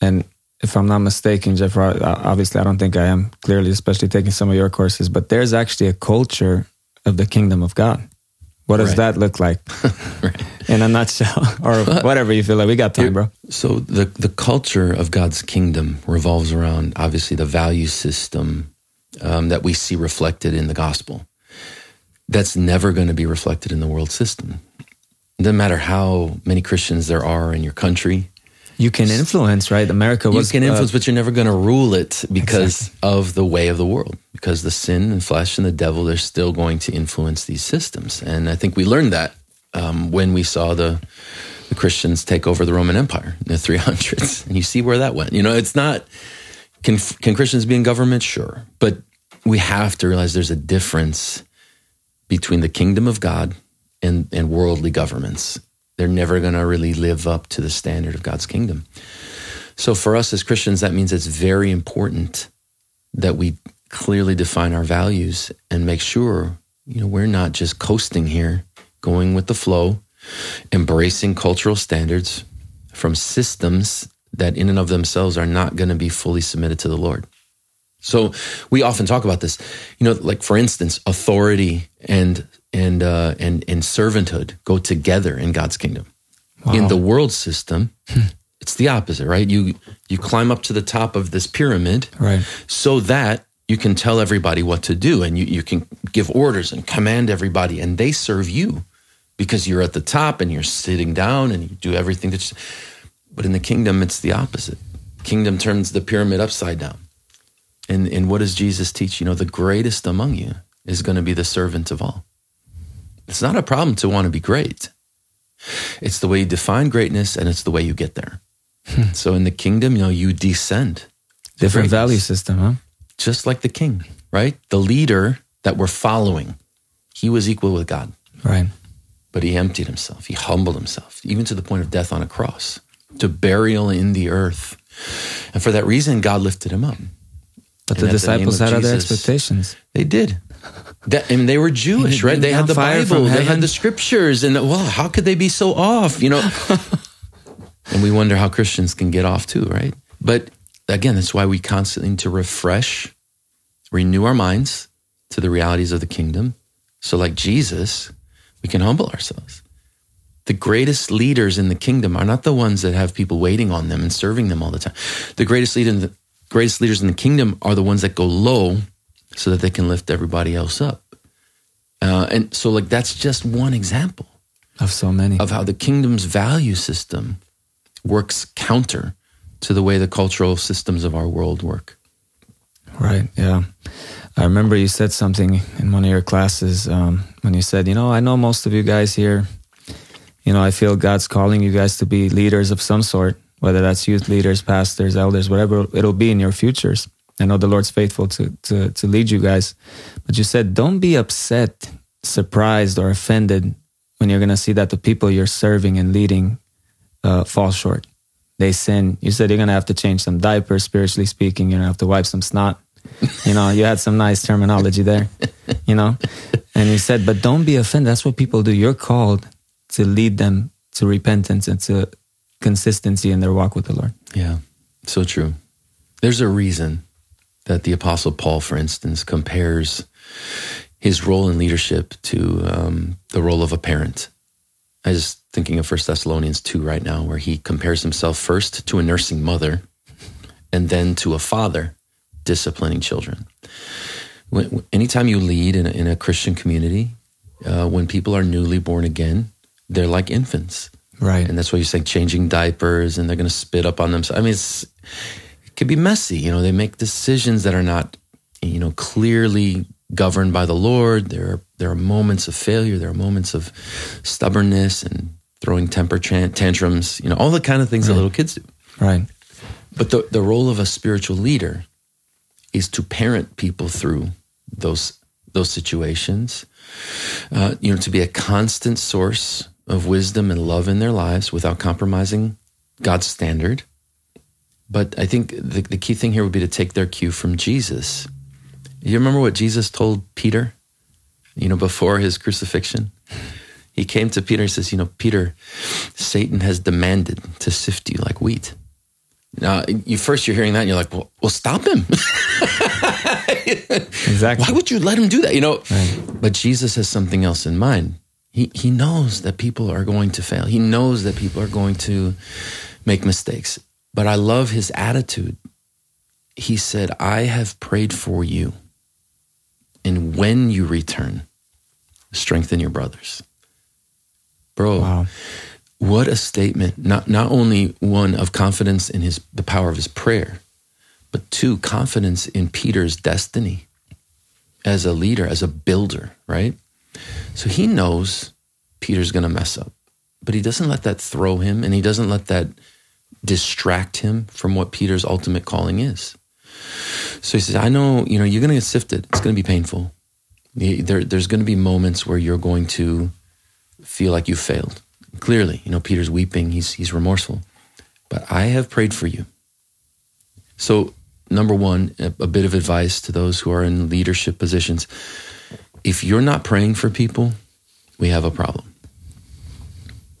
and if I'm not mistaken, Jeff, obviously I don't think I am clearly, especially taking some of your courses, but there's actually a culture of the kingdom of God. What does right. that look like [laughs] right. in a nutshell [laughs] or whatever you feel like? We got time, bro. So the, the culture of God's kingdom revolves around obviously the value system um, that we see reflected in the gospel. That's never going to be reflected in the world system. It doesn't matter how many Christians there are in your country. You can influence, right? America was. You can influence, uh, but you're never going to rule it because exactly. of the way of the world. Because the sin and flesh and the devil, they're still going to influence these systems. And I think we learned that um, when we saw the the Christians take over the Roman Empire in the 300s, and you see where that went. You know, it's not. Can can Christians be in government? Sure, but we have to realize there's a difference between the kingdom of God and, and worldly governments. They're never going to really live up to the standard of God's kingdom. So for us as Christians, that means it's very important that we clearly define our values and make sure, you know, we're not just coasting here, going with the flow, embracing cultural standards from systems that in and of themselves are not going to be fully submitted to the Lord. So we often talk about this, you know, like for instance, authority and and uh, and and servanthood go together in God's kingdom. Wow. In the world system, [laughs] it's the opposite, right? You you climb up to the top of this pyramid, right, so that you can tell everybody what to do, and you you can give orders and command everybody, and they serve you because you're at the top and you're sitting down and you do everything that. but in the kingdom, it's the opposite. Kingdom turns the pyramid upside down. And and what does Jesus teach? You know, the greatest among you is going to be the servant of all. It's not a problem to want to be great. It's the way you define greatness and it's the way you get there. Hmm. So in the kingdom, you know, you descend. Different value system, huh? Just like the king, right? The leader that we're following, he was equal with God. Right. But he emptied himself. He humbled himself, even to the point of death on a cross, to burial in the earth. And for that reason, God lifted him up. But and the disciples the had Jesus, other expectations. They did. That, and they were Jewish, right? They had the Bible, they had the scriptures, and well, how could they be so off? You know, [laughs] and we wonder how Christians can get off too, right? But again, that's why we constantly need to refresh, renew our minds to the realities of the kingdom. So, like Jesus, we can humble ourselves. The greatest leaders in the kingdom are not the ones that have people waiting on them and serving them all the time. The greatest leader in the greatest leaders in the kingdom are the ones that go low so that they can lift everybody else up. Uh, and so, like, that's just one example of so many of how the kingdom's value system works counter to the way the cultural systems of our world work. Right. Yeah. I remember you said something in one of your classes um, when you said, you know, I know most of you guys here, you know, I feel God's calling you guys to be leaders of some sort, whether that's youth leaders, pastors, elders, whatever it'll be in your futures. I know the Lord's faithful to, to, to lead you guys. But you said, don't be upset, surprised, or offended when you're going to see that the people you're serving and leading uh, fall short. They sin. You said you're going to have to change some diapers, spiritually speaking. You're going to have to wipe some snot. You know, you had some nice terminology there, you know. And you said, but don't be offended. That's what people do. You're called to lead them to repentance and to consistency in their walk with the Lord. Yeah. So true. There's a reason that the Apostle Paul, for instance, compares his role in leadership to um, the role of a parent. I was thinking of First Thessalonians 2 right now, where he compares himself first to a nursing mother and then to a father disciplining children. When, anytime you lead in a, in a Christian community, uh, when people are newly born again, they're like infants. Right. And that's why you say changing diapers and they're going to spit up on themselves. I mean, it's, it can be messy. You know, they make decisions that are not, you know, clearly governed by the Lord. There are, there are moments of failure. There are moments of stubbornness and throwing temper tantrums, you know, all the kind of things right. that little kids do. Right. But the, the role of a spiritual leader is to parent people through those those situations. Uh, you know, to be a constant source of wisdom and love in their lives without compromising God's standard. But I think the, the key thing here would be to take their cue from Jesus. You remember what Jesus told Peter, you know, before his crucifixion? He came to Peter and says, You know, Peter, Satan has demanded to sift you like wheat. Now, you first you're hearing that and you're like, well, well stop him. [laughs] exactly. Why would you let him do that? You know, right. but Jesus has something else in mind. He, he knows that people are going to fail. He knows that people are going to make mistakes. But I love his attitude. He said, I have prayed for you. And when you return, strengthen your brothers. Bro, wow. what a statement. Not, not only one of confidence in his, the power of his prayer, but two, confidence in Peter's destiny as a leader, as a builder, right? So he knows Peter's going to mess up, but he doesn't let that throw him and he doesn't let that distract him from what Peter's ultimate calling is. So he says, I know, you know, you're going to get sifted. It's going to be painful. There, there's going to be moments where you're going to feel like you failed. Clearly, you know, Peter's weeping. He's, he's remorseful. But I have prayed for you. So, number one, a, a bit of advice to those who are in leadership positions. If you're not praying for people, we have a problem.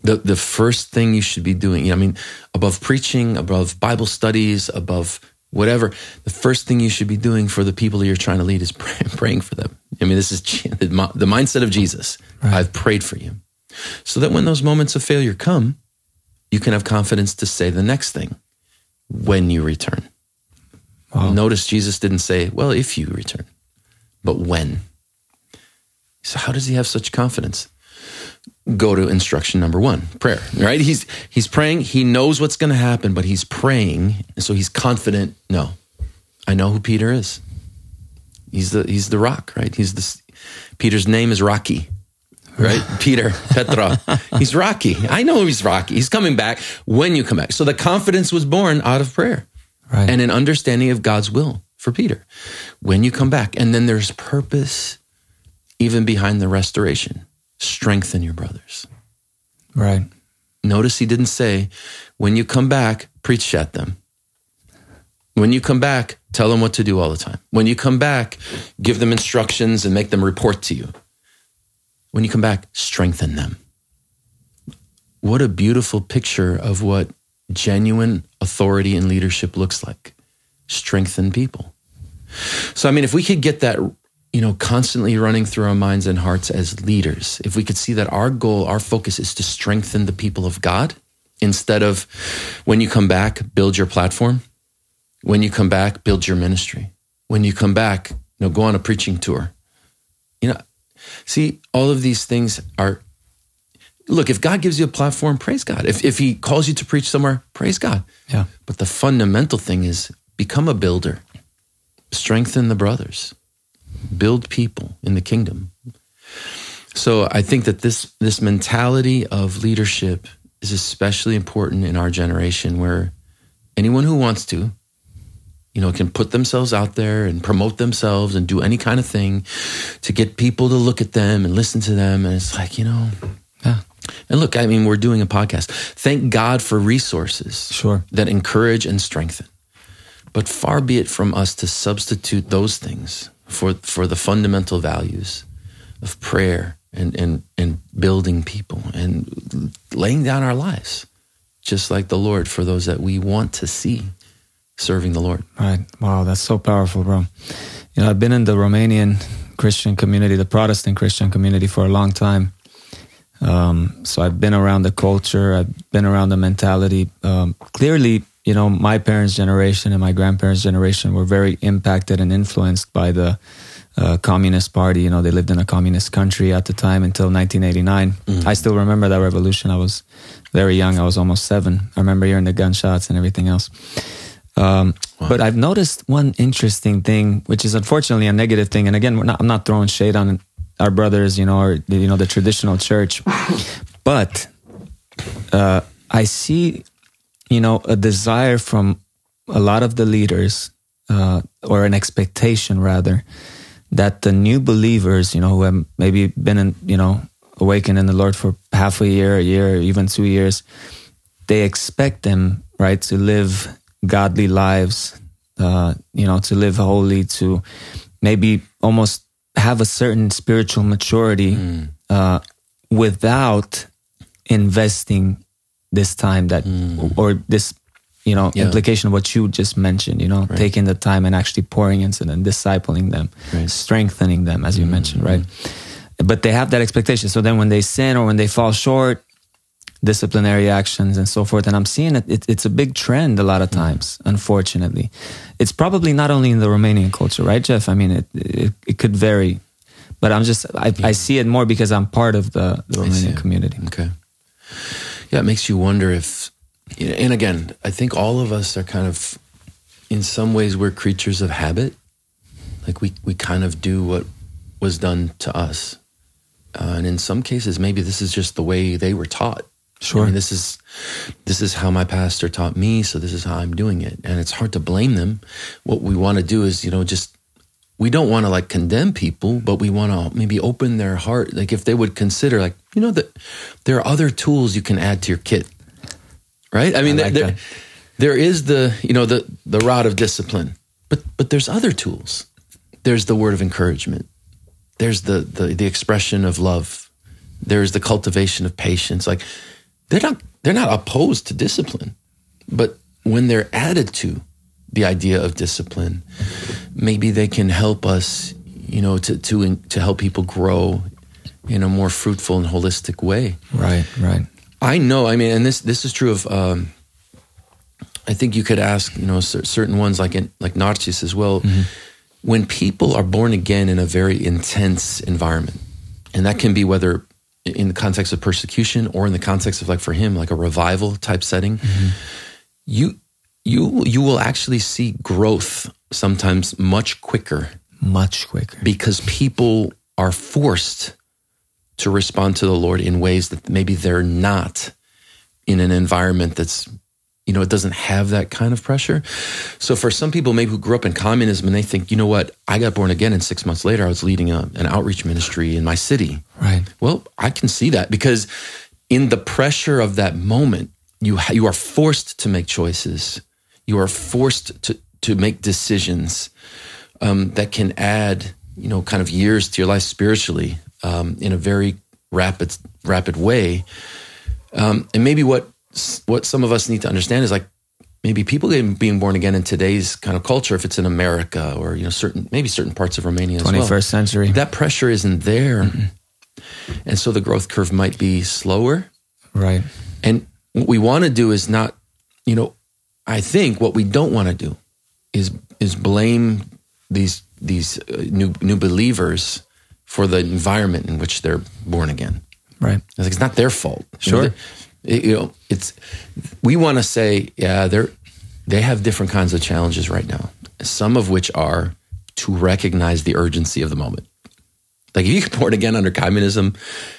The, the first thing you should be doing, I mean, above preaching, above Bible studies, above whatever, the first thing you should be doing for the people you're trying to lead is [laughs] pray, praying for them. I mean, this is [laughs] the mindset of Jesus. Right. I've prayed for you. So that when those moments of failure come, you can have confidence to say the next thing when you return. Wow. Notice Jesus didn't say, well, if you return, but when. So, how does he have such confidence? Go to instruction number one prayer, right? He's, he's praying. He knows what's going to happen, but he's praying. So he's confident. No, I know who Peter is. He's the, he's the rock, right? He's the, Peter's name is Rocky, right? [laughs] Peter, Petra. He's Rocky. I know he's Rocky. He's coming back when you come back. So the confidence was born out of prayer right. and an understanding of God's will for Peter when you come back. And then there's purpose even behind the restoration. Strengthen your brothers. Right. Notice he didn't say, when you come back, preach at them. When you come back, tell them what to do all the time. When you come back, give them instructions and make them report to you. When you come back, strengthen them. What a beautiful picture of what genuine authority and leadership looks like. Strengthen people. So, I mean, if we could get that, you know, constantly running through our minds and hearts as leaders, if we could see that our goal, our focus is to strengthen the people of God instead of when you come back, build your platform. When you come back, build your ministry. When you come back, you know, go on a preaching tour. You know, see, all of these things are look, if God gives you a platform, praise God. If, if He calls you to preach somewhere, praise God. Yeah. But the fundamental thing is become a builder, strengthen the brothers, build people in the kingdom. So I think that this this mentality of leadership is especially important in our generation, where anyone who wants to, you know, can put themselves out there and promote themselves and do any kind of thing to get people to look at them and listen to them. And it's like, you know, yeah. And look, I mean, we're doing a podcast. Thank God for resources sure. that encourage and strengthen. But far be it from us to substitute those things for, for the fundamental values of prayer and, and, and building people and laying down our lives, just like the Lord for those that we want to see serving the Lord. Right. Wow, that's so powerful, bro. You know, I've been in the Romanian Christian community, the Protestant Christian community for a long time. Um, so I've been around the culture, I've been around the mentality. Um, clearly, you know, my parents' generation and my grandparents' generation were very impacted and influenced by the uh, Communist Party. You know, they lived in a communist country at the time until 1989. Mm-hmm. I still remember that revolution. I was very young. I was almost seven. I remember hearing the gunshots and everything else. Um, wow. But I've noticed one interesting thing, which is unfortunately a negative thing. And again, not, I'm not throwing shade on our brothers, you know, or you know the traditional church, [laughs] but uh, I see, you know, a desire from a lot of the leaders, uh, or an expectation rather, that the new believers, you know, who have maybe been in, you know, awakened in the Lord for half a year, a year, even two years, they expect them, right, to live godly lives, uh, you know, to live holy, to maybe almost have a certain spiritual maturity mm. uh, without investing this time that mm. or this you know yeah. implication of what you just mentioned you know right. taking the time and actually pouring into them discipling them right. strengthening them as you mm. mentioned right but they have that expectation so then when they sin or when they fall short disciplinary actions and so forth. And I'm seeing it, it it's a big trend a lot of times, unfortunately. It's probably not only in the Romanian culture, right, Jeff? I mean, it, it, it could vary, but I'm just, I, yeah. I see it more because I'm part of the, the Romanian community. Okay. Yeah, it makes you wonder if, and again, I think all of us are kind of, in some ways, we're creatures of habit. Like we, we kind of do what was done to us. Uh, and in some cases, maybe this is just the way they were taught Sure. I mean, this is this is how my pastor taught me, so this is how I'm doing it, and it's hard to blame them. What we want to do is, you know, just we don't want to like condemn people, but we want to maybe open their heart. Like if they would consider, like you know, that there are other tools you can add to your kit, right? I mean, I like there, there is the you know the the rod of discipline, but but there's other tools. There's the word of encouragement. There's the the the expression of love. There's the cultivation of patience. Like they're not they're not opposed to discipline, but when they're added to the idea of discipline, maybe they can help us, you know, to to to help people grow in a more fruitful and holistic way. Right, right. I know. I mean, and this this is true of. Um, I think you could ask, you know, certain ones like in, like Narcis as well. Mm-hmm. When people are born again in a very intense environment, and that can be whether in the context of persecution or in the context of like for him like a revival type setting mm-hmm. you you you will actually see growth sometimes much quicker much quicker because people are forced to respond to the lord in ways that maybe they're not in an environment that's you know, it doesn't have that kind of pressure. So for some people, maybe who grew up in communism and they think, you know what, I got born again and six months later I was leading a, an outreach ministry in my city. Right. Well, I can see that because in the pressure of that moment, you you are forced to make choices. You are forced to to make decisions um, that can add, you know, kind of years to your life spiritually um, in a very rapid rapid way. Um, and maybe what what some of us need to understand is like maybe people being born again in today's kind of culture, if it's in America or you know certain maybe certain parts of Romania, twenty first well, century, that pressure isn't there, mm and so the growth curve might be slower, right? And what we want to do is not, you know, I think what we don't want to do is is blame these these uh, new new believers for the environment in which they're born again. Right. It's, like, it's not their fault. Sure. You know, it, you know, it's we want to say, yeah, they're they have different kinds of challenges right now. Some of which are to recognize the urgency of the moment. Like if you get born again under communism,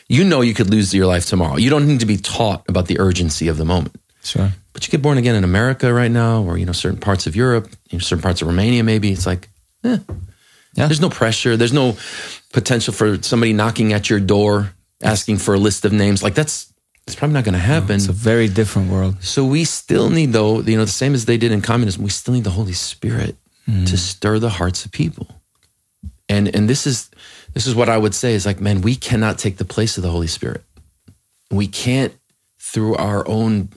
you know you could lose your life tomorrow. You don't need to be taught about the urgency of the moment. Sure. But you get born again in America right now, or you know certain parts of Europe, you know, certain parts of Romania, maybe it's like, eh, yeah. There's no pressure. There's no potential for somebody knocking at your door asking for a list of names. Like that's it's probably not going to happen. No, it's a very different world. So we still need, though, you know, the same as they did in communism, we still need the Holy Spirit mm. to stir the hearts of people. And and this is this is what I would say is like, man, we cannot take the place of the Holy Spirit. We can't, through our own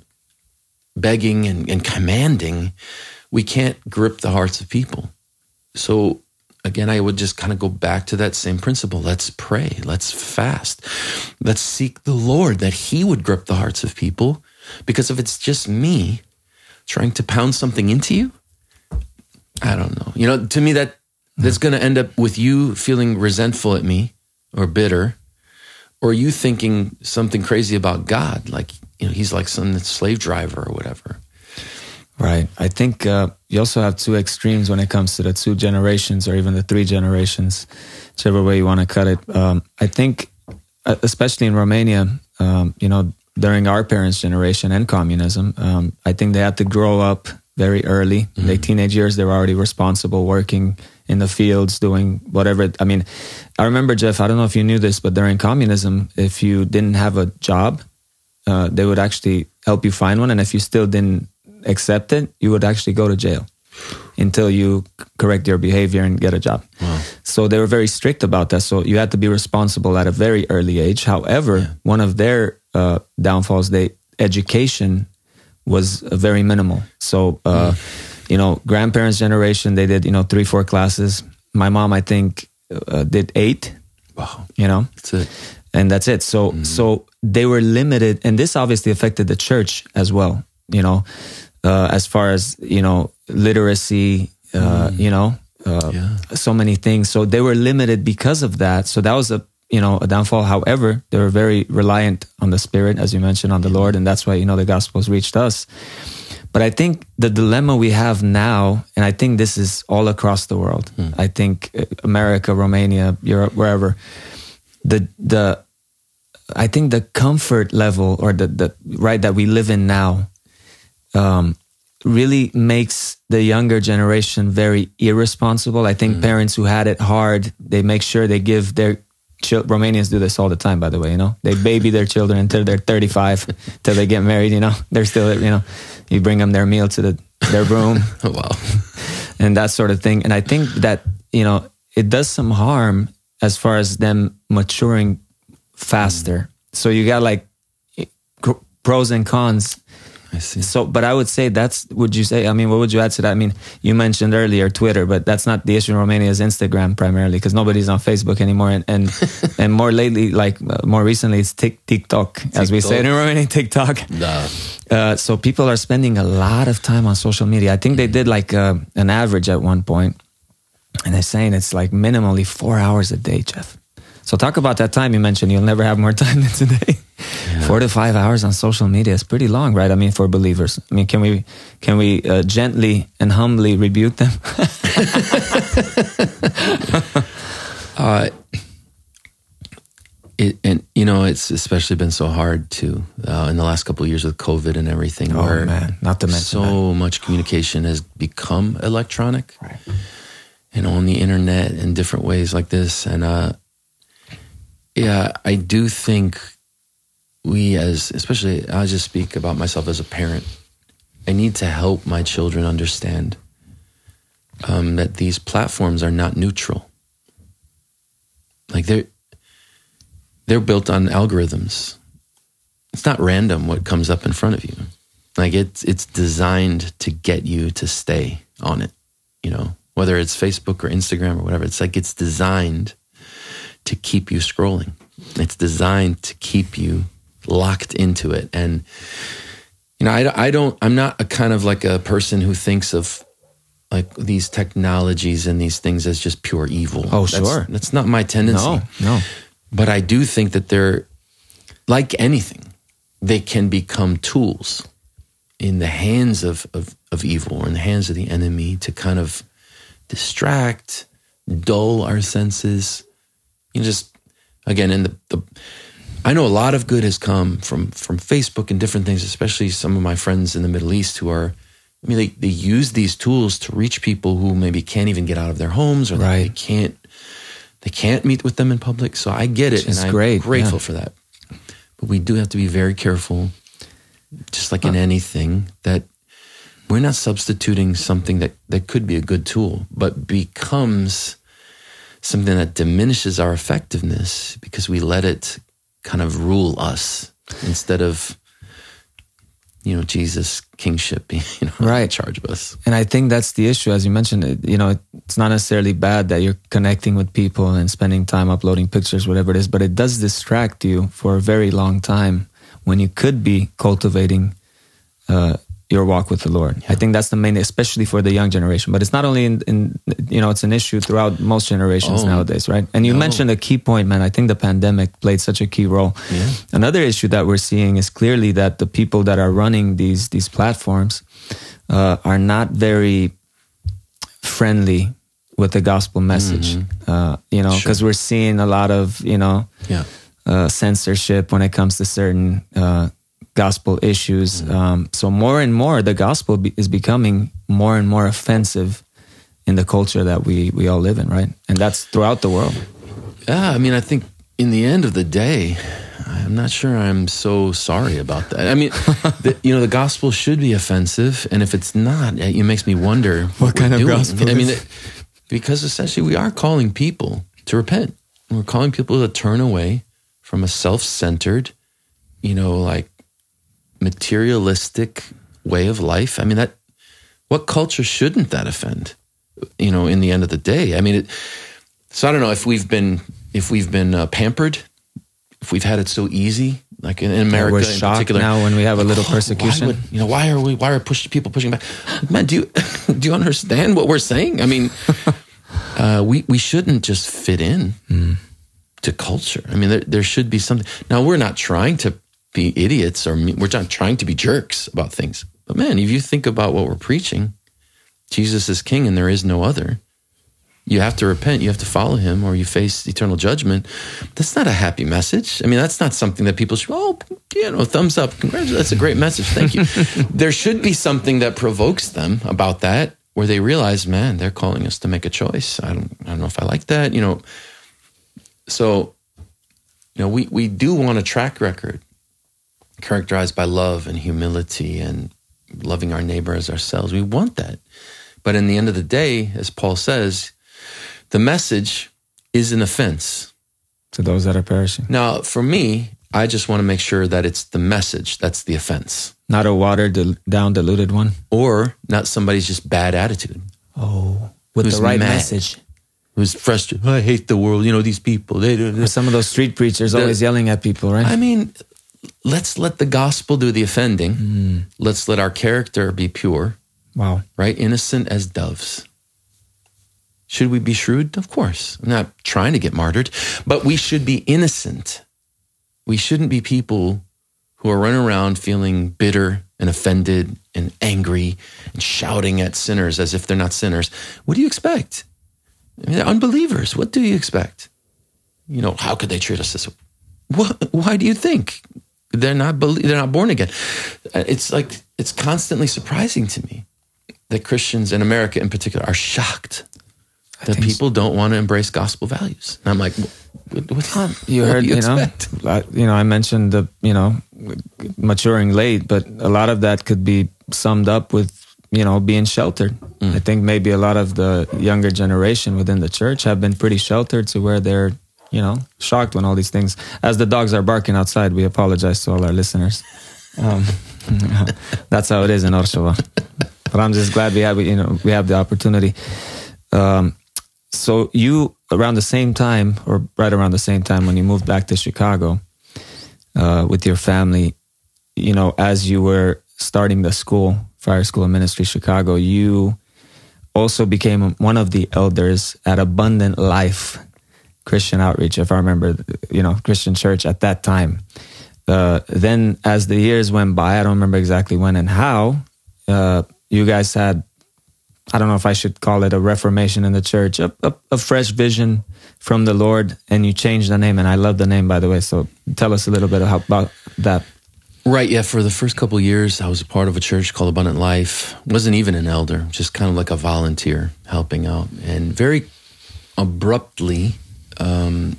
begging and, and commanding, we can't grip the hearts of people. So again, I would just kind of go back to that same principle. Let's pray. Let's fast. Let's seek the Lord that He would grip the hearts of people. Because if it's just me trying to pound something into you, I don't know. You know, to me, that that's going to end up with you feeling resentful at me or bitter, or you thinking something crazy about God, like you know He's like some slave driver or whatever. Right. I think uh, you also have two extremes when it comes to the two generations or even the three generations, whichever way you want to cut it. Um, I think, uh, especially in Romania, um, you know, during our parents' generation and communism, um, I think they had to grow up very early. Mm-hmm. Their teenage years, they were already responsible, working in the fields, doing whatever. I mean, I remember, Jeff, I don't know if you knew this, but during communism, if you didn't have a job, uh, they would actually help you find one. And if you still didn't accept it, you would actually go to jail until you correct your behavior and get a job. Wow. So they were very strict about that. So you had to be responsible at a very early age. However, yeah. one of their uh, downfalls, they education was very minimal. So, uh, mm. you know, grandparents' generation, they did, you know, three, four classes. My mom, I think, uh, did eight. Wow. You know, that's it. And that's it. So, mm. so they were limited, and this obviously affected the church as well. You know, uh, as far as you know literacy uh, mm. you know uh, yeah. so many things so they were limited because of that so that was a you know a downfall however they were very reliant on the spirit as you mentioned on the lord and that's why you know the gospels reached us but i think the dilemma we have now and i think this is all across the world mm. i think uh, america romania europe wherever the the i think the comfort level or the the right that we live in now um, really makes the younger generation very irresponsible. I think mm. parents who had it hard, they make sure they give their children. Romanians do this all the time, by the way. You know, they baby their children until they're 35, [laughs] till they get married. You know, they're still, you know, you bring them their meal to the their room. [laughs] oh, wow, [laughs] and that sort of thing. And I think that you know it does some harm as far as them maturing faster. So you got like pros and cons I see. So, but I would say that's, would you say, I mean, what would you add to that? I mean, you mentioned earlier Twitter, but that's not the issue in Romania is Instagram primarily because nobody's on Facebook anymore. And, and, [laughs] and more lately, like uh, more recently, it's TikTok, TikTok, as we say in Romania, TikTok. [laughs] Nah. Uh, so people are spending a lot of time on social media. I think they did like uh, an average at one point, and they're saying it's like minimally four hours a day, Jeff. So talk about that time you mentioned. You'll never have more [laughs] time than today. Yeah. Four to five hours on social media is pretty long, right? I mean, for believers. I mean, can we can we uh, gently and humbly rebuke them? [laughs] [laughs] uh, it, and you know, it's especially been so hard too uh, in the last couple of years with COVID and everything. Oh man, not to mention so that. much communication has become electronic, right? And on the internet in different ways like this, and uh, yeah, I do think we, as especially, I'll just speak about myself as a parent. I need to help my children understand um, that these platforms are not neutral. Like they're they're built on algorithms. It's not random what comes up in front of you. Like it's it's designed to get you to stay on it. You know, whether it's Facebook or Instagram or whatever. It's like it's designed to keep you scrolling. It's designed to keep you locked into it. And, you know, I, I don't, I'm not a kind of like a person who thinks of like these technologies and these things as just pure evil. Oh, that's, sure. That's not my tendency. No, no. But I do think that they're like anything, they can become tools in the hands of, of, of evil or in the hands of the enemy to kind of distract, dull our senses, you just again, in the, the I know a lot of good has come from from Facebook and different things, especially some of my friends in the Middle East who are I mean, they, they use these tools to reach people who maybe can't even get out of their homes or right. they can't they can't meet with them in public. So I get it, Which and I'm great. grateful yeah. for that. But we do have to be very careful, just like in uh, anything, that we're not substituting something that, that could be a good tool, but becomes something that diminishes our effectiveness because we let it kind of rule us instead of you know, Jesus kingship, [laughs] you know, Right. in charge of us. And I think that's the issue, as you mentioned. You know, it's not necessarily bad that you're connecting with people and spending time uploading pictures, whatever it is, but it does distract you for a very long time when you could be cultivating uh, your walk with the Lord. I think that's the main, especially for the young generation. But it's not only in, in you know, it's an issue throughout most generations Oh, nowadays, right? And you no. mentioned a key point, man. I think the pandemic played such a key role. Yeah. Another issue that we're seeing is clearly that the people that are running these these platforms uh, are not very friendly with the gospel message. Uh, you know, Mm-hmm. Sure. because we're seeing a lot of you know Yeah. uh, censorship when it comes to certain uh, gospel issues. Mm-hmm. Um, so more and more, the gospel be- is becoming more and more offensive in the culture that we we all live in, right? And that's throughout the world. Yeah, I mean, I think in the end of the day, I'm not sure I'm so sorry about that. I mean, [laughs] the, you know, the gospel should be offensive, and if it's not, it makes me wonder [laughs] what, kind of doing. gospel I mean, it, because essentially we are calling people to repent. We're calling people to turn away from a self-centered, you know, like materialistic way of life. I mean, that what culture shouldn't that offend? You know, in the end of the day, I mean, it, so I don't know if we've been if we've been uh, pampered, if we've had it so easy, like in, in America in particular. now when we have a little "Oh, persecution." Would, you know, why are we? Why are push, people pushing back? Man, do you [laughs] do you understand what we're saying? I mean, [laughs] uh, we we shouldn't just fit in to culture. I mean, there there should be something. Now we're not trying to be idiots or we're not trying to be jerks about things. But man, if you think about what we're preaching, Jesus is King and there is no other. You have to repent. You have to follow him, or you face eternal judgment. That's not a happy message. I mean, that's not something that people should. Oh, you know, thumbs up. Congratulations. That's a great message. Thank you. [laughs] there should be something that provokes them about that, where they realize, man, they're calling us to make a choice. I don't. I don't know if I like that. You know. So, you know, we we do want a track record characterized by love and humility and loving our neighbor as ourselves. We want that. But in the end of the day, as Paul says, the message is an offense. To those that are perishing, Now, for me, I just want to make sure that it's the message that's the offense, not a watered dil- down, diluted one. or not somebody's just bad attitude Oh, with the right mad. message. who's frustrated. I hate the world. You know, these people, they do some of those street preachers always yelling at people, right? I mean, let's let the gospel do the offending. Hmm. Let's let our character be pure, wow. right? Innocent as doves. Should we be shrewd? Of course. I'm not trying to get martyred, but we should be innocent. We shouldn't be people who are running around feeling bitter and offended and angry and shouting at sinners as if they're not sinners. What do you expect? I mean, they're unbelievers. What do you expect? You know, how could they treat us this way? What, why do you think they're not they're not born again? Uh, It's like it's constantly surprising to me that Christians in America, in particular, are shocked that people don't want to embrace gospel values. And I'm like, what, what, You what heard, do you, know. I, you know, I mentioned the, you know, maturing late, but a lot of that could be summed up with, you know, being sheltered. I think maybe a lot of the younger generation within the church have been pretty sheltered to where they're, you know, shocked when all these things. As the dogs are barking outside, we apologize to all our listeners. Um, [laughs] that's how it is in Orsova. But I'm just glad we have, you know, we have the opportunity. Um, so you around the same time or right around the same time when you moved back to chicago uh, with your family you know as you were starting the school fire school of ministry chicago you also became one of the elders at abundant life christian outreach if i remember you know christian church at that time uh, then as the years went by i don't remember exactly when and how uh, you guys had I don't know if I should call it a reformation in the church, a, a, a fresh vision from the Lord, and you changed the name. And I love the name, by the way. So tell us a little bit about that. Right. Yeah. For the first couple of years, I was a part of a church called Abundant Life. wasn't even an elder, just kind of like a volunteer helping out. And very abruptly, um,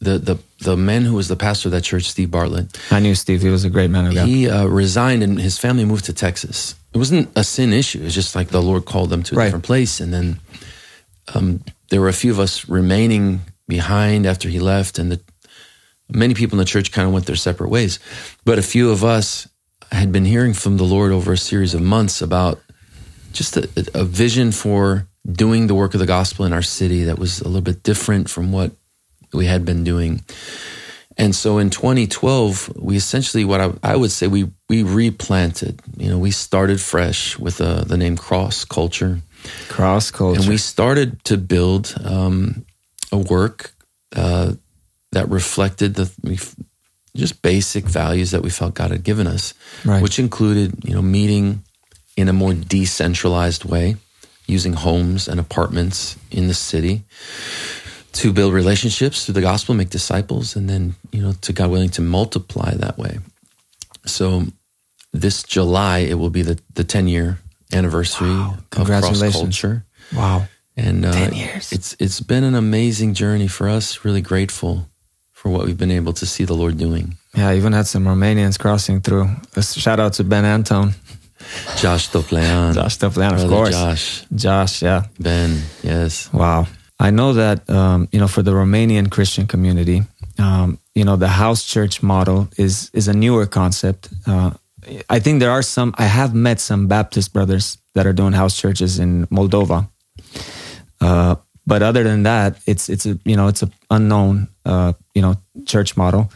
the the the man who was the pastor of that church, Steve Bartlett, I knew Steve; he was a great man of God. he uh, resigned and his family moved to Texas. It wasn't a sin issue. It was just like the Lord called them to a Right. different place. And then um, there were a few of us remaining behind after he left, and the, many people in the church kind of went their separate ways. But a few of us had been hearing from the Lord over a series of months about just a, a vision for doing the work of the gospel in our city that was a little bit different from what we had been doing. And so in 2012, we essentially, what I, I would say, we we replanted. You know, we started fresh with uh, the name Cross Culture. Cross Culture. And we started to build um, a work uh, that reflected the just basic values that we felt God had given us, right. which included, you know, meeting in a more decentralized way, using homes and apartments in the city to build relationships through the gospel, make disciples, and then, you know, to God willing to multiply that way. So this July, it will be the, the 10 year anniversary wow. of cross culture. Wow. And uh, 10 years. it's it's been an amazing journey for us, really grateful for what we've been able to see the Lord doing. Yeah, I even had some Romanians crossing through. A shout out to Ben Anton. Josh Toplean. Josh Toplean, of course. Josh. Josh, yeah. Ben, yes. Wow. I know that um, you know for the Romanian Christian community, um, you know the house church model is is a newer concept. Uh, I think there are some. I have met some Baptist brothers that are doing house churches in Moldova, uh, but other than that, it's it's a you know it's a unknown uh, you know church model.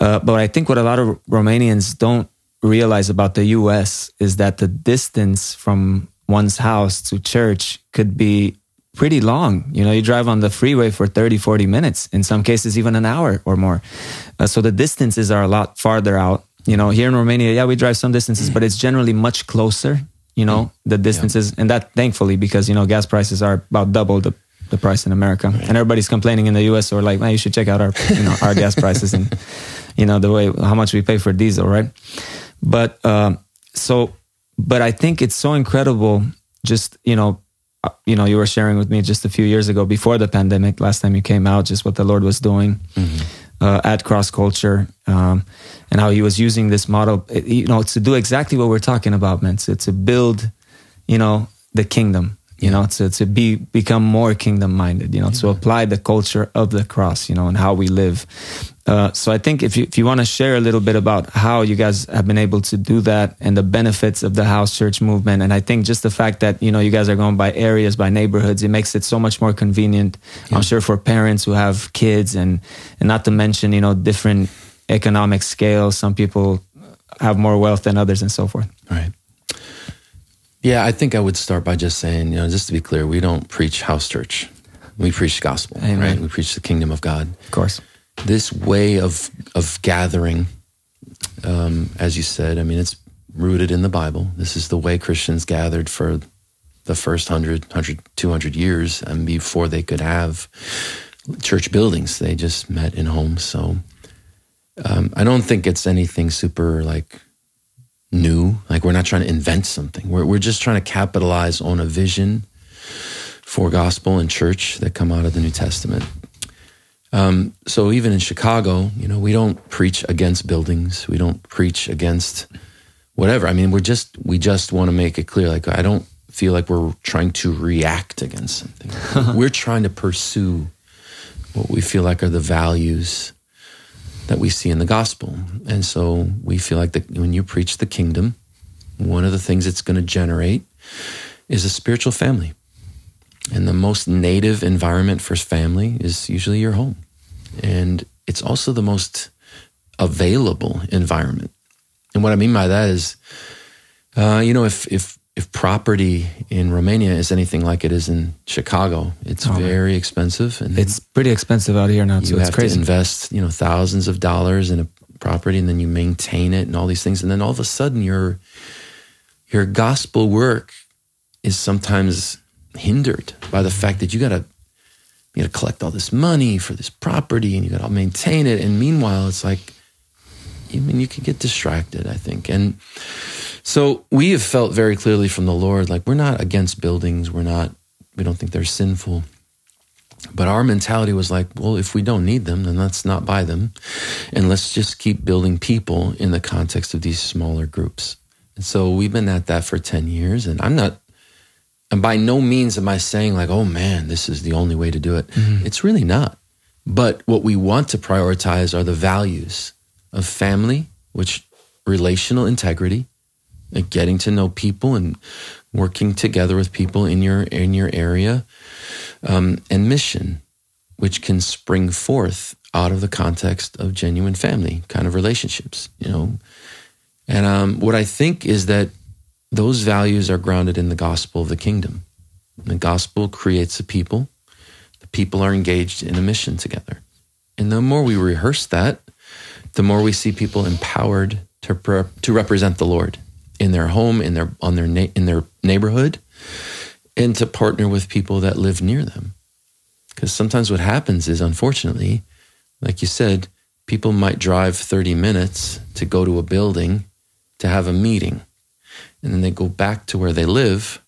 Uh, but I think what a lot of Romanians don't realize about the U.S. is that the distance from one's house to church could be pretty long. You know, you drive on the freeway for 30, 40 minutes, in some cases, even an hour or more. Uh, so the distances are a lot farther out. You know, here in Romania, yeah, we drive some distances, but it's generally much closer, you know, the distances. Yeah. And that thankfully, because, you know, gas prices are about double the, the price in America. Right. And everybody's complaining in the US or like, man, you should check out our, you know, our gas [laughs] prices and, you know, the way, how much we pay for diesel, right? But, um, so, but I think it's so incredible just, you know, uh, you know, you were sharing with me just a few years ago before the pandemic, last time you came out, just what the Lord was doing mm-hmm. uh, at Cross Culture, um, and how He was using this model, you know, to do exactly what we're talking about, man. To, to build, you know, the kingdom, you know, to to be become more kingdom minded, you know, to apply the culture of the cross, you know, and how we live. Uh, so I think if you if you want to share a little bit about how you guys have been able to do that and the benefits of the house church movement, and I think just the fact that you know you guys are going by areas, by neighborhoods, it makes it so much more convenient. Yeah. I'm sure for parents who have kids, and and not to mention you know different economic scales. Some people have more wealth than others, and so forth. Right. Yeah, I think I would start by just saying, you know, just to be clear, we don't preach house church. We preach gospel, Amen. right? We preach the kingdom of God. Of course this way of of gathering, um, as you said, I mean, it's rooted in the Bible. This is the way Christians gathered for the first 100, 100 200 years, and before they could have church buildings, they just met in homes. So um, I don't think it's anything super like new. Like we're not trying to invent something. We're we're just trying to capitalize on a vision for gospel and church that come out of the New Testament. Um, so even in Chicago, you know, we don't preach against buildings. We don't preach against whatever. I mean, we're just we just want to make it clear. Like I don't feel like we're trying to react against something. [laughs] we're trying to pursue what we feel like are the values that we see in the gospel. And so we feel like that when you preach the kingdom, one of the things it's going to generate is a spiritual family. And the most native environment for family is usually your home. And it's also the most available environment. And what I mean by that is, uh, you know, if, if, if property in Romania is anything like it is in Chicago, it's oh, very expensive. And it's pretty expensive out here now, too. You it's have crazy. to invest, you know, thousands of dollars in a property and then you maintain it and all these things. And then all of a sudden your, your gospel work is sometimes hindered by the fact that you got to you got to collect all this money for this property and you got to maintain it. And meanwhile, it's like, I mean, you can get distracted, I think. And so we have felt very clearly from the Lord, like we're not against buildings. We're not, we don't think they're sinful. But our mentality was like, well, if we don't need them, then let's not buy them. And let's just keep building people in the context of these smaller groups. And so we've been at that for 10 years. And I'm not and by no means am I saying, like, oh man, this is the only way to do it. Mm-hmm. It's really not. But what we want to prioritize are the values of family, which relational integrity, like getting to know people and working together with people in your in your area, um, and mission, which can spring forth out of the context of genuine family kind of relationships, you know. And um, what I think is that those values are grounded in the gospel of the kingdom. The gospel creates a people. The people are engaged in a mission together. And the more we rehearse that, the more we see people empowered to to represent the Lord in their home, in their on their na- in their neighborhood, and to partner with people that live near them. Because sometimes what happens is, unfortunately, like you said, people might drive 30 minutes to go to a building to have a meeting, and then they go back to where they live,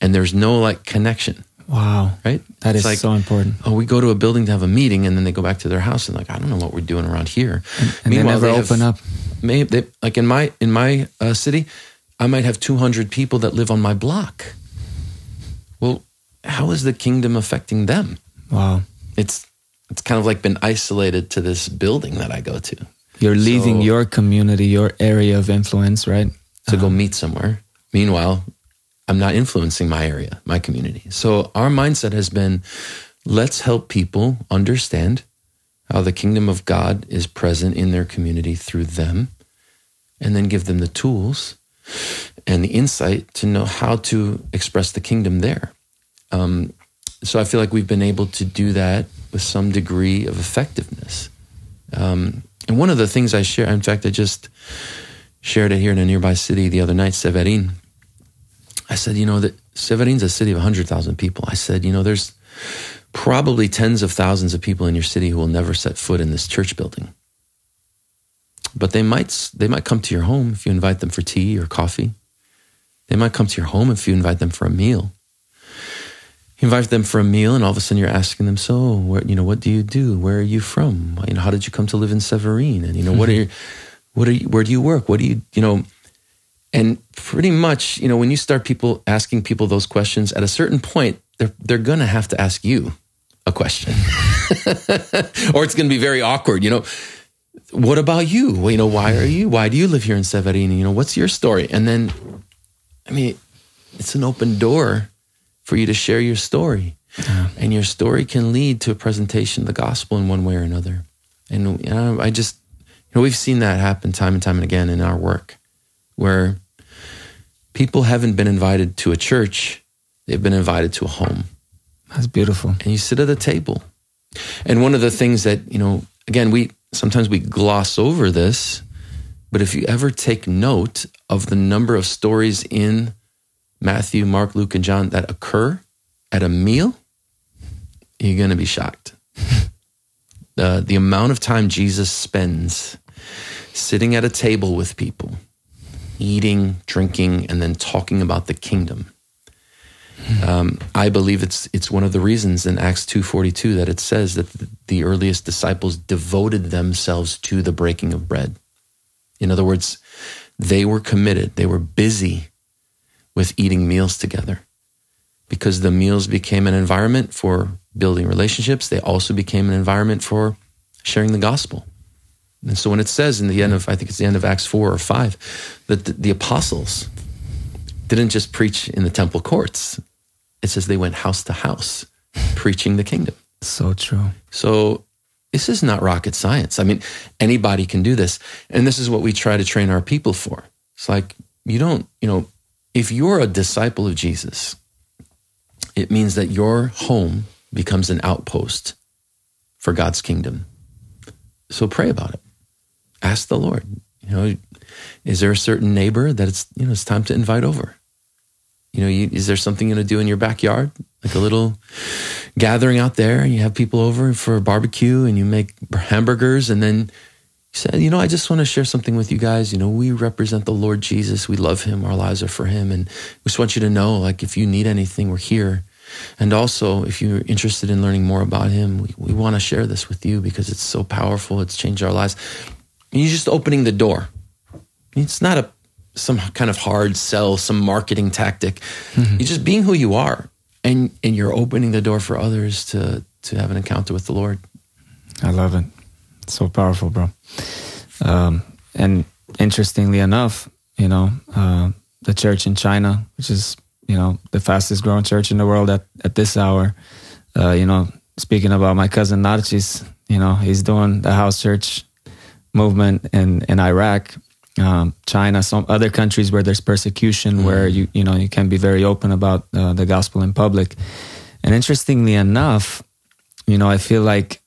and there's no like connection. Wow. Right? That It's is like, so important. Oh, we go to a building to have a meeting, and then they go back to their house and like, I don't know what we're doing around here. And they never have- open up. May they, like in my in my uh, city, I might have 200 people that live on my block. Well, how is the kingdom affecting them? Wow. It's it's kind of like been isolated to this building that I go to You're leaving So- your community, your area of influence, right? to go meet somewhere. Meanwhile, I'm not influencing my area, my community. So our mindset has been let's help people understand how the kingdom of God is present in their community through them and then give them the tools and the insight to know how to express the kingdom there. Um, so I feel like we've been able to do that with some degree of effectiveness. Um, and one of the things I share, in fact, I just shared it here in a nearby city the other night, Severin. I said, you know, that Severin's a city of 100,000 people. I said, you know, there's probably tens of thousands of people in your city who will never set foot in this church building. But they might they might come to your home if you invite them for tea or coffee. They might come to your home if you invite them for a meal. You invite them for a meal, and all of a sudden you're asking them, "So, where, you know, what do you do? Where are you from? You know, how did you come to live in Severin? And you know, what are mm-hmm. your, what are you, where do you work? What do you, you know?" And pretty much, you know, when you start people asking people those questions, at a certain point, they're they're gonna have to ask you a question, [laughs] or it's gonna be very awkward. You know, what about you? Well, you know, why are you? Why do you live here in Severin? You know, what's your story? And then, I mean, it's an open door for you to share your story, and your story can lead to a presentation of the gospel in one way or another. And you know, I just, you know, we've seen that happen time and time and again in our work, where people haven't been invited to a church; they've been invited to a home That's beautiful. and you sit at a table. And one of the things that, you know, again, we sometimes we gloss over this, but if you ever take note of the number of stories in Matthew, Mark, Luke, and John that occur at a meal, you're going to be shocked. [laughs] the, the amount of time Jesus spends sitting at a table with people, eating, drinking, and then talking about the kingdom. Um, I believe it's it's one of the reasons in Acts two forty two that it says that the, the earliest disciples devoted themselves to the breaking of bread. In other words, they were committed. They were busy with eating meals together because the meals became an environment for building relationships. They also became an environment for sharing the gospel. And so when it says in the end of, I think it's the end of Acts 4 or 5, that the, the apostles didn't just preach in the temple courts, it says they went house to house preaching the kingdom. So true. So this is not rocket science. I mean, anybody can do this. And this is what we try to train our people for. It's like, you don't, you know, if you're a disciple of Jesus, it means that your home becomes an outpost for God's kingdom. So pray about it. Ask the Lord, you know, is there a certain neighbor that it's, you know, it's time to invite over? You know, you, is there something you're going to do in your backyard? Like a little gathering out there and you have people over for a barbecue and you make hamburgers and then you say, you know, I just want to share something with you guys. You know, we represent the Lord Jesus. We love him. Our lives are for him. And we just want you to know, like, if you need anything, we're here. And also, if you're interested in learning more about him, we, we want to share this with you because it's so powerful. It's changed our lives. You're just opening the door. It's not a some kind of hard sell, some marketing tactic. You're just being who you are, and and you're opening the door for others to to have an encounter with the Lord. I love it. So powerful, bro. Um, and interestingly enough, you know, uh, the church in China, which is you know the fastest growing church in the world at at this hour, uh, you know, speaking about my cousin Narcis, you know, he's doing the house church movement in in Iraq, um, China, some other countries where there's persecution, mm. where you you know you can be very open about uh, the gospel in public. And interestingly enough, you know, I feel like,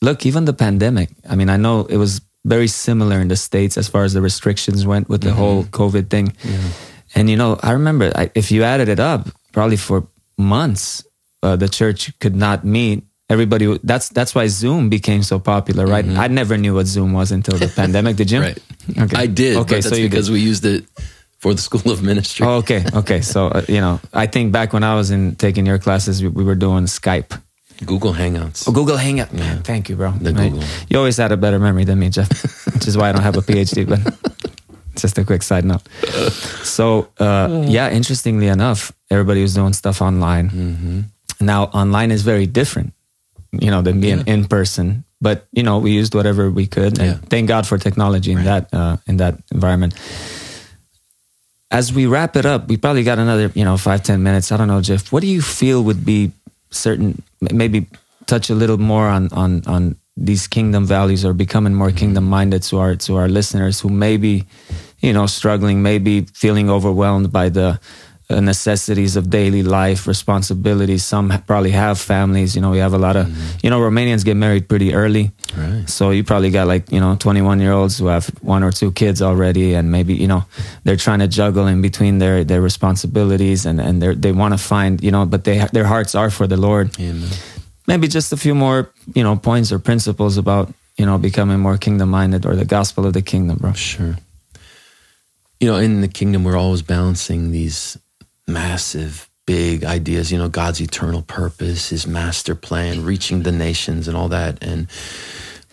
look, even the pandemic. I mean, I know it was very similar in the states as far as the restrictions went with the mm-hmm. whole COVID thing. Yeah. And you know, I remember I, if you added it up, probably for months, uh, the church could not meet. Everybody. That's that's why Zoom became so popular, right? Mm-hmm. I never knew what Zoom was until the pandemic. Did you? [laughs] Right. Okay. I did. Okay, so because we used it for the [laughs] School of Ministry. Oh, okay, okay. So uh, you know, I think back when I was in taking your classes, we, we were doing Skype. Google Hangouts. Oh, Google Hangout. Yeah. Thank you, bro. The Google. You always had a better memory than me, Jeff, [laughs] which is why I don't have a PhD. But just a quick side note. So, uh, yeah, interestingly enough, everybody was doing stuff online. Mm-hmm. Now, online is very different, you know, than being yeah. in person. But you know, we used whatever we could, and yeah. thank God for technology in right. that uh, in that environment as we wrap it up, we probably got another, you know, five ten minutes. I don't know, Jeff. What do you feel would be certain, maybe touch a little more on on on these kingdom values or becoming more kingdom minded to our to our listeners who may be, you know, struggling, maybe feeling overwhelmed by the necessities of daily life, responsibilities. Some probably have families. You know, we have a lot of, mm-hmm. you know, Romanians get married pretty early. Right. So you probably got like, you know, 21 year olds who have one or two kids already. And maybe, you know, they're trying to juggle in between their, their responsibilities and, and they they want to find, you know, but they, their hearts are for the Lord. Amen. Maybe just a few more, you know, points or principles about, you know, becoming more kingdom minded or the gospel of the kingdom, bro. Sure. You know, in the kingdom, we're always balancing these massive, big ideas, you know, God's eternal purpose, his master plan, reaching the nations and all that. And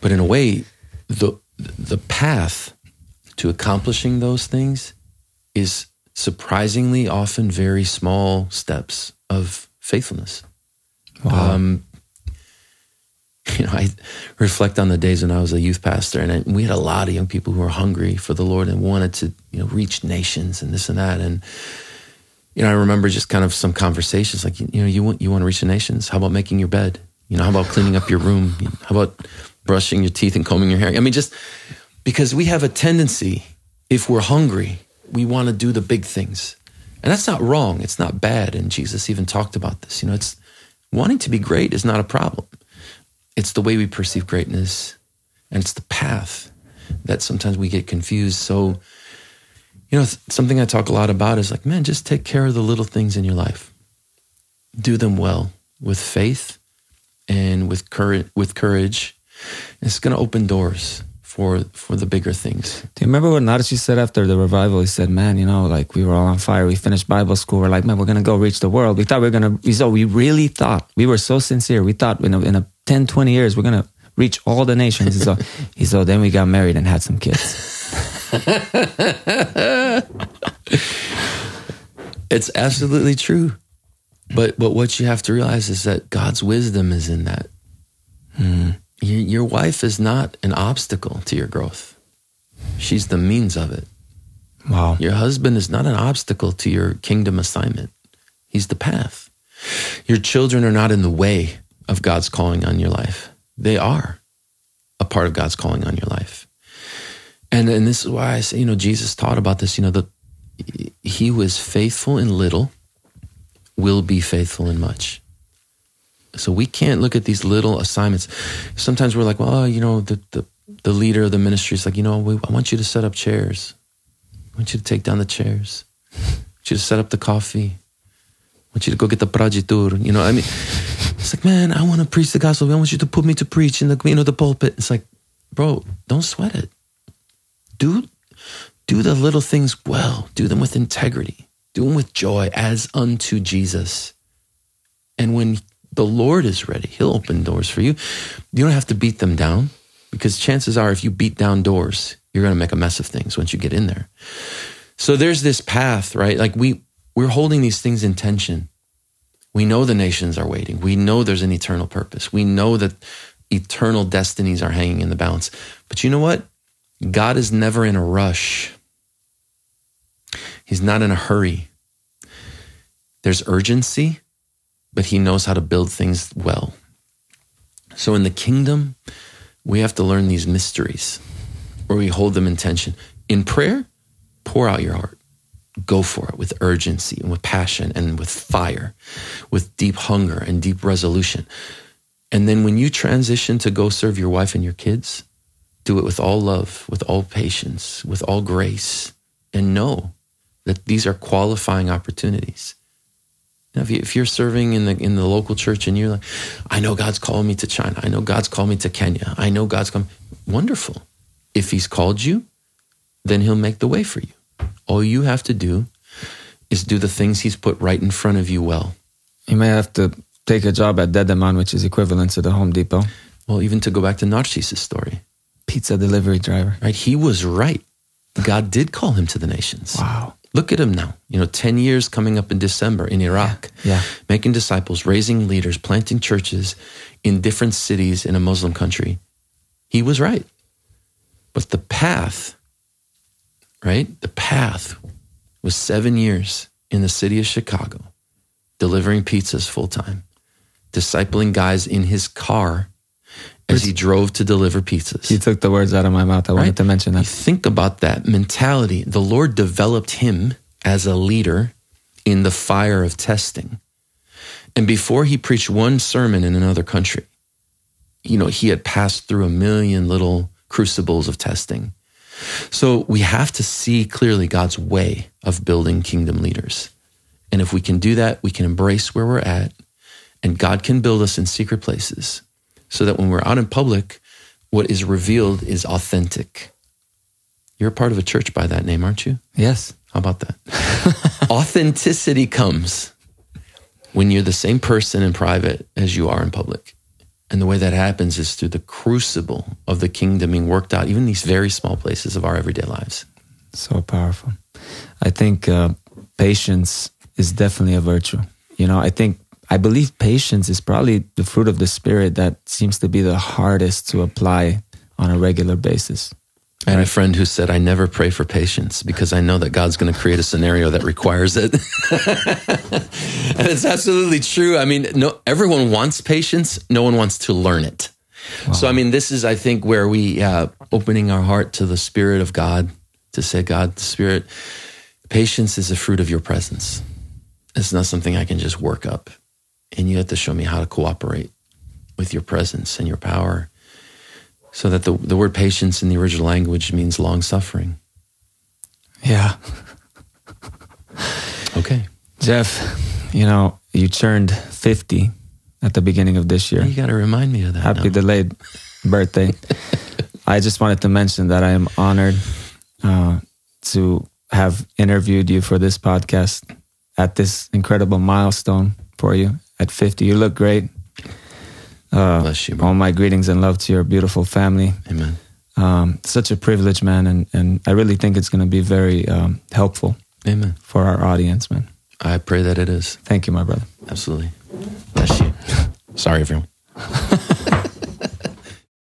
but in a way, the the path to accomplishing those things is surprisingly often very small steps of faithfulness. Wow. Um, [laughs] you know, I reflect on the days when I was a youth pastor, and we had a lot of young people who were hungry for the Lord and wanted to, you know, reach nations and this and that. And you know, I remember just kind of some conversations like, you know, you want you want to reach the nations. How about making your bed? You know, how about cleaning up your room? How about brushing your teeth and combing your hair? I mean, just because we have a tendency, if we're hungry, we want to do the big things, and that's not wrong. It's not bad. And Jesus even talked about this. You know, it's wanting to be great is not a problem. It's the way we perceive greatness, and it's the path that sometimes we get confused. So you know, something I talk a lot about is like, man, just take care of the little things in your life. Do them well with faith and with courage. With courage, it's going to open doors for for the bigger things. Do you remember what Narcis said after the revival? He said, "Man, you know, like we were all on fire. We finished Bible school. We're like, man, we're going to go reach the world. We thought we were going to. So we really thought we were so sincere. We thought in a, in a 10, 20 years we're going to reach all the nations. so [laughs] said, then we got married and had some kids." [laughs] it's absolutely true. But but what you have to realize is that God's wisdom is in that. Hmm. Your, your wife is not an obstacle to your growth. She's the means of it. Wow. Your husband is not an obstacle to your kingdom assignment. He's the path. Your children are not in the way of God's calling on your life. They are a part of God's calling on your life. And and this is why I say, you know, Jesus taught about this, you know, that he was faithful in little, will be faithful in much. So we can't look at these little assignments. Sometimes we're like, well, uh, you know, the, the, the leader of the ministry is like, you know, we, I want you to set up chairs. I want you to take down the chairs. I want you to set up the coffee. I want you to go get the prajitur. You know, I mean, it's like, man, I want to preach the gospel. I want you to put me to preach in the, you know, the pulpit. It's like, bro, don't sweat it do do the little things well, do them with integrity, do them with joy as unto Jesus. And when the Lord is ready, He'll open doors for you. You don't have to beat them down because chances are, if you beat down doors, you're going to make a mess of things once you get in there. So there's this path, right? Like we we're holding these things in tension. We know the nations are waiting. We know there's an eternal purpose. We know that eternal destinies are hanging in the balance. But you know what? God is never in a rush. He's not in a hurry. There's urgency, but he knows how to build things well. So in the kingdom, we have to learn these mysteries where we hold them in tension. In prayer, pour out your heart. Go for it with urgency and with passion and with fire, with deep hunger and deep resolution. And then when you transition to go serve your wife and your kids, do it with all love, with all patience, with all grace, and know that these are qualifying opportunities. Now, if, you, are serving in the in the local church and you're like, I know God's called me to China, I know God's called me to Kenya, I know God's come, wonderful. If He's called you, then He'll make the way for you. All you have to do is do the things He's put right in front of you well. You may have to take a job at Dedeman, which is equivalent to the Home Depot. Well, even to go back to Narcis's story, pizza delivery driver. Right, he was right. God did call him to the nations. Wow. Look at him now. You know, 10 years coming up in December in Iraq, yeah, yeah. making disciples, raising leaders, planting churches in different cities in a Muslim country. He was right. But the path, right? The path was seven years in the city of Chicago, delivering pizzas full time, discipling guys in his car as he drove to deliver pizzas. You took the words out of my mouth. I right? wanted to mention that. You think about that mentality. The Lord developed him as a leader in the fire of testing. And before he preached one sermon in another country, you know, he had passed through a million little crucibles of testing. So we have to see clearly God's way of building kingdom leaders. And if we can do that, we can embrace where we're at, and God can build us in secret places so that when we're out in public, what is revealed is authentic. You're a part of a church by that name, aren't you? Yes. How about that? [laughs] Authenticity comes when you're the same person in private as you are in public. And the way that happens is through the crucible of the kingdom being worked out, even these very small places of our everyday lives. So powerful. I think uh, patience is definitely a virtue. You know, I think I believe patience is probably the fruit of the spirit that seems to be the hardest to apply on a regular basis. I had a friend who said, I never pray for patience because I know that God's going to create a scenario that requires it. [laughs] and it's absolutely true. I mean, no, everyone wants patience. No one wants to learn it. Wow. So, I mean, this is, I think, where we, uh, opening our heart to the Spirit of God to say, God, the Spirit, patience is a fruit of your presence. It's not something I can just work up and you have to show me how to cooperate with your presence and your power. So that the, the word patience in the original language means long suffering. Yeah. okay. Jeff, you know, you turned 50 at the beginning of this year. You got to remind me of that. Happy delayed birthday. [laughs] I just wanted to mention that I am honored uh, to have interviewed you for this podcast at this incredible milestone for you at 50. You look great. Uh, Bless you, bro. All my greetings and love to your beautiful family. Amen. Um, such a privilege, man, and and I really think it's going to be very um, helpful. Amen. For our audience, man. I pray that it is. Thank you, my brother. Absolutely. Bless you. [laughs] Sorry, everyone. [laughs]